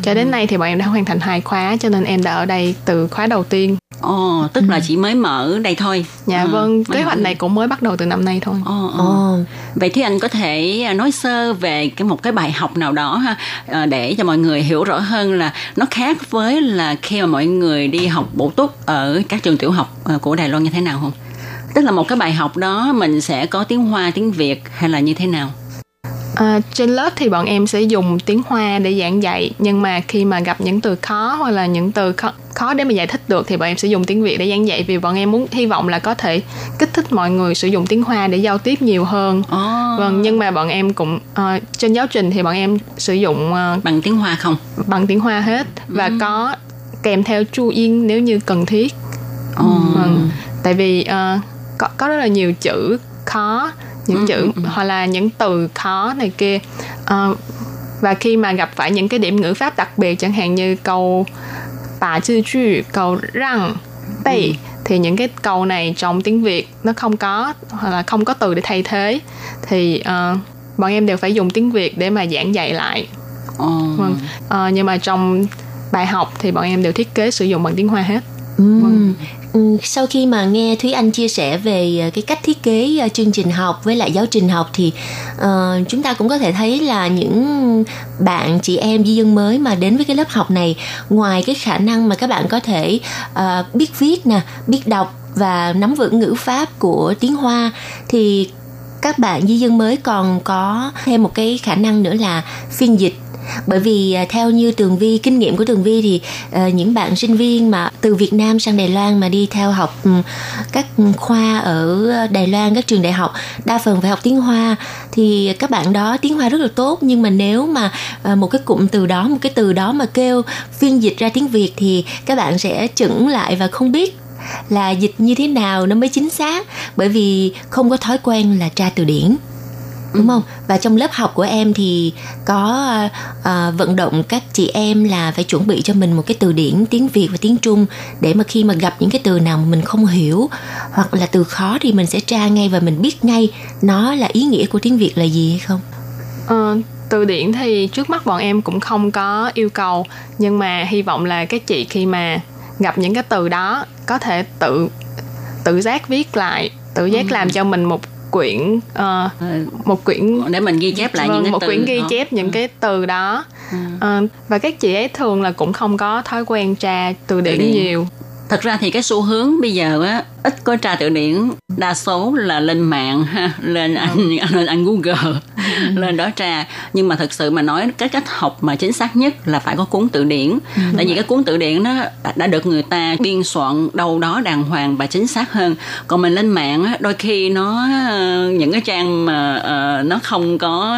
Cho đến nay thì bọn em đã hoàn thành hai khóa cho nên em đã ở đây từ khóa đầu tiên. Ồ, tức là chỉ mới mở đây thôi. Dạ À, vâng, kế hoạch này cũng mới bắt đầu từ năm nay thôi. Ồ, ồ. Vậy thì anh có thể à, nói sơ về cái một cái bài học nào đó ha à, để cho mọi người hiểu rõ hơn là nó khác với là khi mà mọi người đi học bổ túc ở các trường tiểu học à, của Đài Loan như thế nào không? Tức là một cái bài học đó mình sẽ có tiếng Hoa, tiếng Việt hay là như thế nào? À, trên lớp thì bọn em sẽ dùng tiếng Hoa để giảng dạy nhưng mà khi mà gặp những từ khó hoặc là những từ khó, khó để mà giải thích được thì bọn em sẽ dùng tiếng Việt để giảng dạy vì bọn em muốn hy vọng là có thể kích thích mọi người sử dụng tiếng Hoa để giao tiếp nhiều hơn. Oh. Vâng, nhưng mà bọn em cũng uh, trên giáo trình thì bọn em sử dụng uh, bằng tiếng Hoa không? Bằng tiếng Hoa hết và ừ. có kèm theo chu yên nếu như cần thiết. Oh. Vâng, tại vì uh, có có rất là nhiều chữ khó những ừ, chữ ừ, ừ. hoặc là những từ khó này kia uh, và khi mà gặp phải những cái điểm ngữ pháp đặc biệt chẳng hạn như câu bà chữ chữ câu răng tây ừ. thì những cái câu này trong tiếng việt nó không có hoặc là không có từ để thay thế thì uh, bọn em đều phải dùng tiếng việt để mà giảng dạy lại oh. vâng. uh, nhưng mà trong bài học thì bọn em đều thiết kế sử dụng bằng tiếng hoa hết ừ. vâng. Ừ, sau khi mà nghe Thúy Anh chia sẻ về ờ, cái cách thiết kế ờ, chương trình học với lại giáo trình học thì uh, chúng ta cũng có thể thấy là những bạn chị em di dân mới mà đến với cái lớp học này ngoài cái khả năng mà các bạn có thể uh, biết viết nè, biết đọc và nắm vững ngữ pháp của tiếng Hoa thì các bạn di dân mới còn có thêm một cái khả năng nữa là phiên dịch bởi vì à, theo như tường vi kinh nghiệm của tường vi thì uh, những bạn sinh viên mà từ việt nam sang đài loan mà đi theo học um, các khoa ở đài loan các trường đại học đa phần phải học tiếng hoa thì các bạn đó tiếng hoa rất là tốt. Nhưng mà nếu mà uh, một cái cụm từ đó một cái từ đó mà kêu phiên dịch ra tiếng việt thì các bạn sẽ chững lại và không biết là dịch như thế nào nó mới chính xác. Bởi vì không có thói quen là tra từ điển đúng không và trong lớp học của em thì có uh, vận động các chị em là phải chuẩn bị cho mình một cái từ điển tiếng việt và tiếng trung để mà khi mà gặp những cái từ nào mà mình không hiểu hoặc là từ khó thì mình sẽ tra ngay và mình biết ngay nó là ý nghĩa của tiếng việt là gì hay không uh, từ điển thì trước mắt bọn em cũng không có yêu cầu nhưng mà hy vọng là các chị khi mà gặp những cái từ đó có thể tự tự giác viết lại tự giác ừ. làm cho mình một quyển uh, một quyển để mình ghi chép lại vâng, những cái một từ quyển ghi chép những cái từ đó. Ừ. uh, và các chị ấy thường là cũng không có thói quen tra từ điển nhiều. Thật ra thì cái xu hướng bây giờ á ít có tra từ điển đa số là lên mạng ha lên anh lên anh google lên đó tra nhưng mà thực sự mà nói cái cách học mà chính xác nhất là phải có cuốn từ điển. Ừ, tại vì cái cuốn từ điển nó đã được người ta biên soạn đâu đó đàng hoàng và chính xác hơn. Còn mình lên mạng á đôi khi nó những cái trang mà uh, nó không có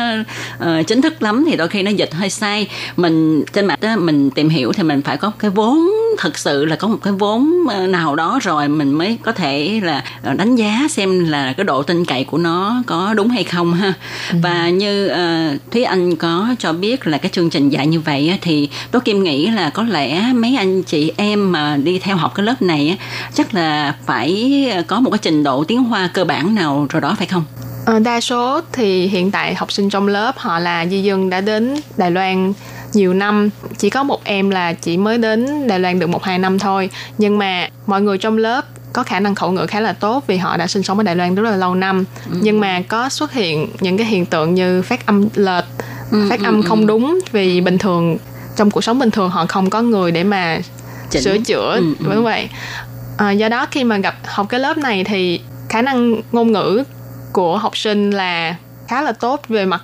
uh, chính thức lắm thì đôi khi nó dịch hơi sai. Mình trên mạng á mình tìm hiểu thì mình phải có cái vốn thực sự là có một cái vốn nào đó rồi mình mới có thể là đánh giá xem là cái độ tin cậy của nó có đúng hay không ha. Ừ và như uh, thúy anh có cho biết là cái chương trình dạy như vậy thì tố kim nghĩ là có lẽ mấy anh chị em mà đi theo học cái lớp này chắc là phải ờ, có một cái trình độ tiếng hoa cơ bản nào rồi đó phải không? Ờ, đa số thì hiện tại học sinh trong lớp họ là di dân đã đến đài loan nhiều năm. Chỉ có một em là chỉ mới đến đài loan được một hai năm thôi. Nhưng mà mọi người trong lớp có khả năng khẩu ngữ khá là tốt vì họ đã sinh sống ở Đài Loan rất là lâu năm ừ. nhưng mà có xuất hiện những cái hiện tượng như phát âm lệch ừ, phát ừ, âm ừ, không đúng vì bình thường trong cuộc sống bình thường họ không có người để mà Chỉnh. sửa chữa ừ, ừ. đúng vậy à, do đó khi mà gặp học cái lớp này thì khả năng ngôn ngữ của học sinh là khá là tốt về mặt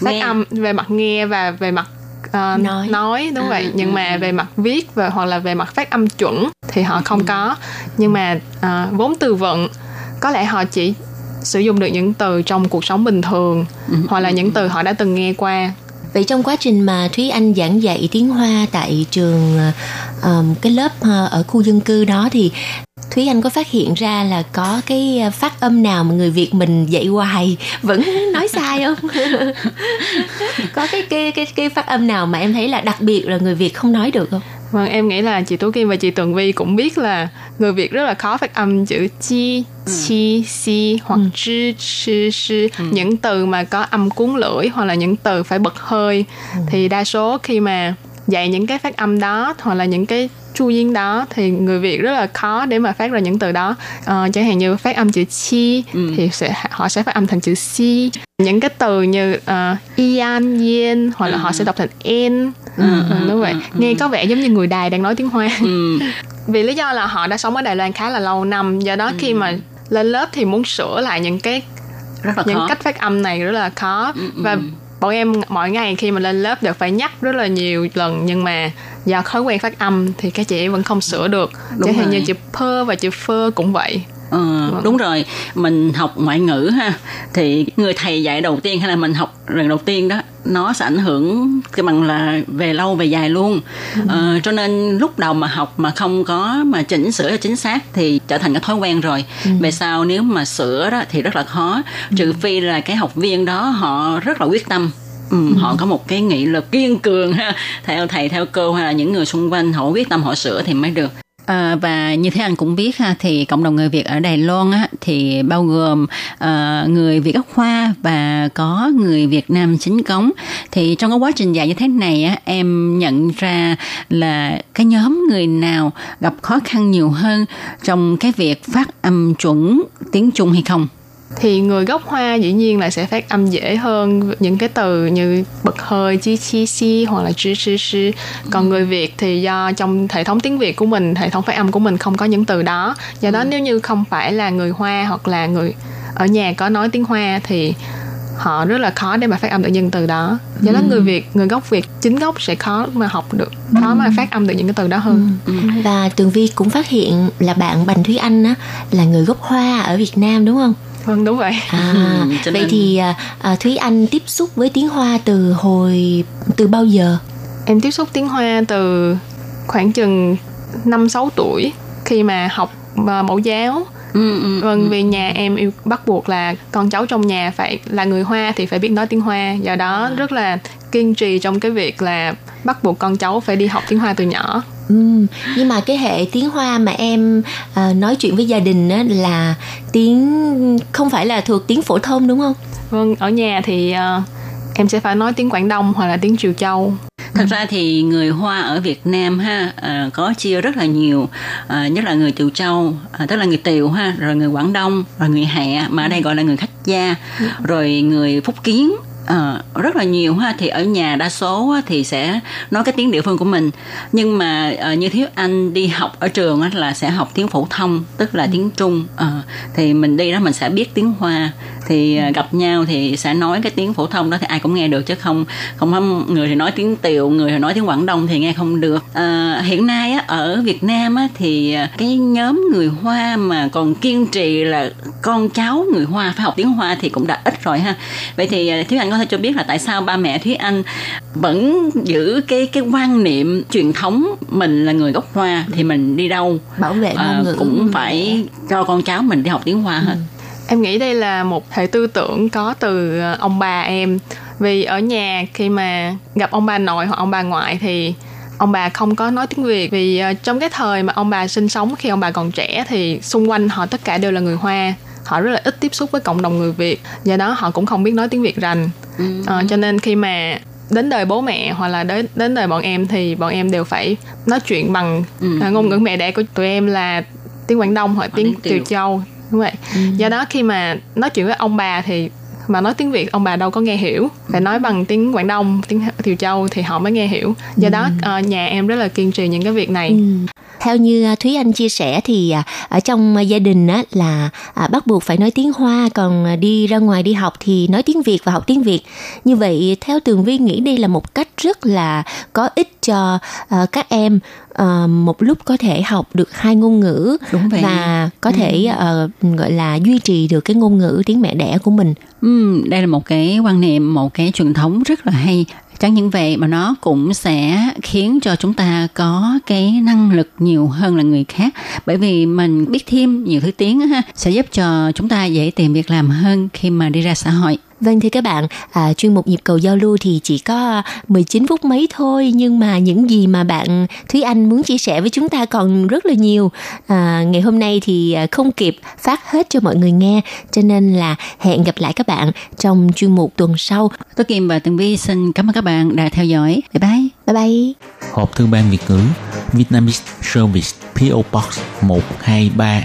phát nghe. âm về mặt nghe và về mặt uh, nói. nói đúng à, vậy nhưng à, mà à. về mặt viết và hoặc là về mặt phát âm chuẩn thì họ không ừ. có nhưng mà uh, vốn từ vựng có lẽ họ chỉ sử dụng được những từ trong cuộc sống bình thường ừ. hoặc là những từ họ đã từng nghe qua Vậy trong quá trình mà Thúy Anh giảng dạy tiếng Hoa tại trường um, cái lớp ở khu dân cư đó thì Thúy Anh có phát hiện ra là có cái phát âm nào mà người Việt mình dạy hoài vẫn nói sai không? có cái cái cái cái phát âm nào mà em thấy là đặc biệt là người Việt không nói được không? Vâng, em nghĩ là chị Tú Kim và chị Tường Vi cũng biết là người Việt rất là khó phát âm chữ chi, ừ. chi, si hoặc ừ. chư, chư, sư. Ừ. Những từ mà có âm cuốn lưỡi hoặc là những từ phải bật hơi. Ừ. Thì đa số khi mà dạy những cái phát âm đó hoặc là những cái chu yên đó thì người Việt rất là khó để mà phát ra những từ đó uh, chẳng hạn như phát âm chữ chi ừ. thì sẽ họ sẽ phát âm thành chữ si những cái từ như uh, ian yen hoặc là ừ. họ sẽ đọc thành en ừ, ừ, đúng vậy ừ, nghe có vẻ giống như người đài đang nói tiếng hoa ừ. vì lý do là họ đã sống ở đài loan khá là lâu năm do đó ừ. khi mà lên lớp thì muốn sửa lại những cái rất là những khó. cách phát âm này rất là khó ừ, và bọn em mỗi ngày khi mà lên lớp đều phải nhắc rất là nhiều lần nhưng mà do thói quen phát âm thì các chị vẫn không sửa được. Chẳng hạn như chữ pơ và chữ phơ cũng vậy Ờ, đúng rồi. Mình học ngoại ngữ ha thì người thầy dạy đầu tiên hay là mình học lần đầu tiên đó nó sẽ ảnh hưởng cái bằng là về lâu về dài luôn. Ờ, cho nên lúc đầu mà học mà không có mà chỉnh sửa cho chính xác thì trở thành cái thói quen rồi. Về sau nếu mà sửa đó thì rất là khó trừ phi là cái học viên đó họ rất là quyết tâm. Ừ, họ có một cái nghị lực kiên cường ha theo thầy theo cô hay là những người xung quanh họ quyết tâm họ sửa thì mới được À, và như thế anh cũng biết ha thì cộng đồng người Việt ở Đài Loan á thì bao gồm uh, người Việt gốc Hoa và có người Việt Nam chính cống thì trong cái quá trình dạy như thế này á em nhận ra là cái nhóm người nào gặp khó khăn nhiều hơn trong cái việc phát âm chuẩn tiếng Trung hay không? Thì người gốc hoa dĩ nhiên là sẽ phát âm dễ hơn những cái từ như bật hơi chi chi si hoặc là chứ chứ chứ còn người việt thì do trong hệ thống tiếng việt của mình hệ thống phát âm của mình không có những từ đó. Do đó nếu như không phải là người hoa hoặc là người ở nhà có nói tiếng hoa thì họ rất là khó để mà phát âm được những từ đó. Do đó người việt người gốc việt chính gốc sẽ khó mà học được khó mà phát âm được những cái từ đó hơn. Và Tường Vi cũng phát hiện là bạn Bành Thúy Anh á là người gốc Hoa ở Việt Nam đúng không? Vâng đúng vậy À, Ừ, vậy nên- thì à, à, Thúy Anh tiếp xúc với tiếng Hoa từ hồi từ bao giờ? Em tiếp xúc tiếng Hoa từ khoảng chừng 5-6 tuổi khi mà học à, mẫu giáo. Ừ, vâng, vì nhà em yêu bắt buộc là con cháu trong nhà phải là người Hoa thì phải biết nói tiếng Hoa. Do đó rất là kiên trì trong cái việc là bắt buộc con cháu phải đi học tiếng Hoa từ nhỏ. Ừm, nhưng mà cái hệ tiếng Hoa mà em à, nói chuyện với gia đình á, là tiếng không phải là thuộc tiếng phổ thông đúng không? Vâng, ở nhà thì à, em sẽ phải nói tiếng Quảng Đông hoặc là tiếng Triều Châu. Thật ra thì người Hoa ở Việt Nam ha à, có chia rất là nhiều à, nhất là người Tiều Châu à, tức là người Tiều ha rồi người Quảng Đông rồi người Hạ mà ở đây gọi là người khách gia rồi người Phúc Kiến À, rất là nhiều ha. Thì ở nhà đa số thì sẽ nói cái tiếng địa phương của mình. Nhưng mà ờ, như thiếu anh đi học ở trường là sẽ học tiếng phổ thông tức là tiếng trung. Ờ, thì mình đi đó mình sẽ biết tiếng hoa thì ờ, gặp nhau thì sẽ nói cái tiếng phổ thông đó thì ai cũng nghe được chứ không không người thì nói tiếng tiều người thì nói tiếng quảng đông thì nghe không được. Ờ, hiện nay á, ở việt nam á, thì ờ, cái nhóm người hoa mà còn kiên trì là con cháu người hoa phải học tiếng hoa thì cũng đã ít rồi ha. Vậy thì ờ, thiếu anh có thể cho biết là tại sao ba mẹ thúy anh vẫn giữ cái cái quan niệm truyền thống mình là người gốc hoa thì mình đi đâu? Bảo vệ ngữ. cũng phải cho con cháu mình đi học tiếng hoa hết Em nghĩ đây là một hệ tư tưởng có từ ờ, ông bà em. Vì ở nhà khi mà gặp ông bà nội hoặc ông bà ngoại thì ông bà không có nói tiếng Việt. Vì ờ, trong cái thời mà ông bà sinh sống khi ông bà còn trẻ thì xung quanh họ tất cả đều là người Hoa. Họ rất là ít tiếp xúc với cộng đồng người Việt. Do đó họ cũng không biết nói tiếng Việt rành. Ờ, cho nên khi mà đến đời bố mẹ hoặc là đến đến đời bọn em thì bọn em đều phải nói chuyện bằng ờ, ngôn ngữ mẹ đẻ của tụi em là tiếng Quảng Đông hoặc tiếng. Tiều Châu đúng vậy. Do đó khi mà nói chuyện với ông bà thì mà nói tiếng Việt ông bà đâu có nghe hiểu. Phải nói bằng tiếng Quảng Đông tiếng Tiều Châu thì họ mới nghe hiểu. Do đó ờ, nhà em rất là kiên trì những cái việc này. Theo như à, Thúy Anh chia sẻ thì à, ở trong gia đình á là bắt buộc phải nói tiếng Hoa còn đi ra ngoài đi học thì nói tiếng Việt và học tiếng Việt. Như vậy theo Tường Vi nghĩ đây là một cách rất là có ích cho các em à, một lúc có thể học được hai ngôn ngữ Đúng vậy. và có thể à, gọi là duy trì được cái ngôn ngữ tiếng mẹ đẻ của mình. Ừm, đây là một cái quan niệm, một cái truyền thống rất là hay. Chẳng những vậy mà nó cũng sẽ khiến cho chúng ta có cái năng lực nhiều hơn là người khác. Bởi vì mình biết thêm nhiều thứ tiếng ha, sẽ giúp cho chúng ta dễ tìm việc làm hơn khi mà đi ra xã hội. Vâng thưa các bạn, à, chuyên mục nhịp cầu giao lưu thì chỉ có 19 phút mấy thôi nhưng mà những gì mà bạn Thúy Anh muốn chia sẻ với chúng ta còn rất là nhiều. À, ngày hôm nay thì à, không kịp phát hết cho mọi người nghe cho nên là hẹn gặp lại các bạn trong chuyên mục tuần sau. Tôi Kim và Tường Vi xin cảm ơn các bạn đã theo dõi. Bye bye. Bye bye. Hộp thư ban Việt ngữ Vietnamese Service PO Box 123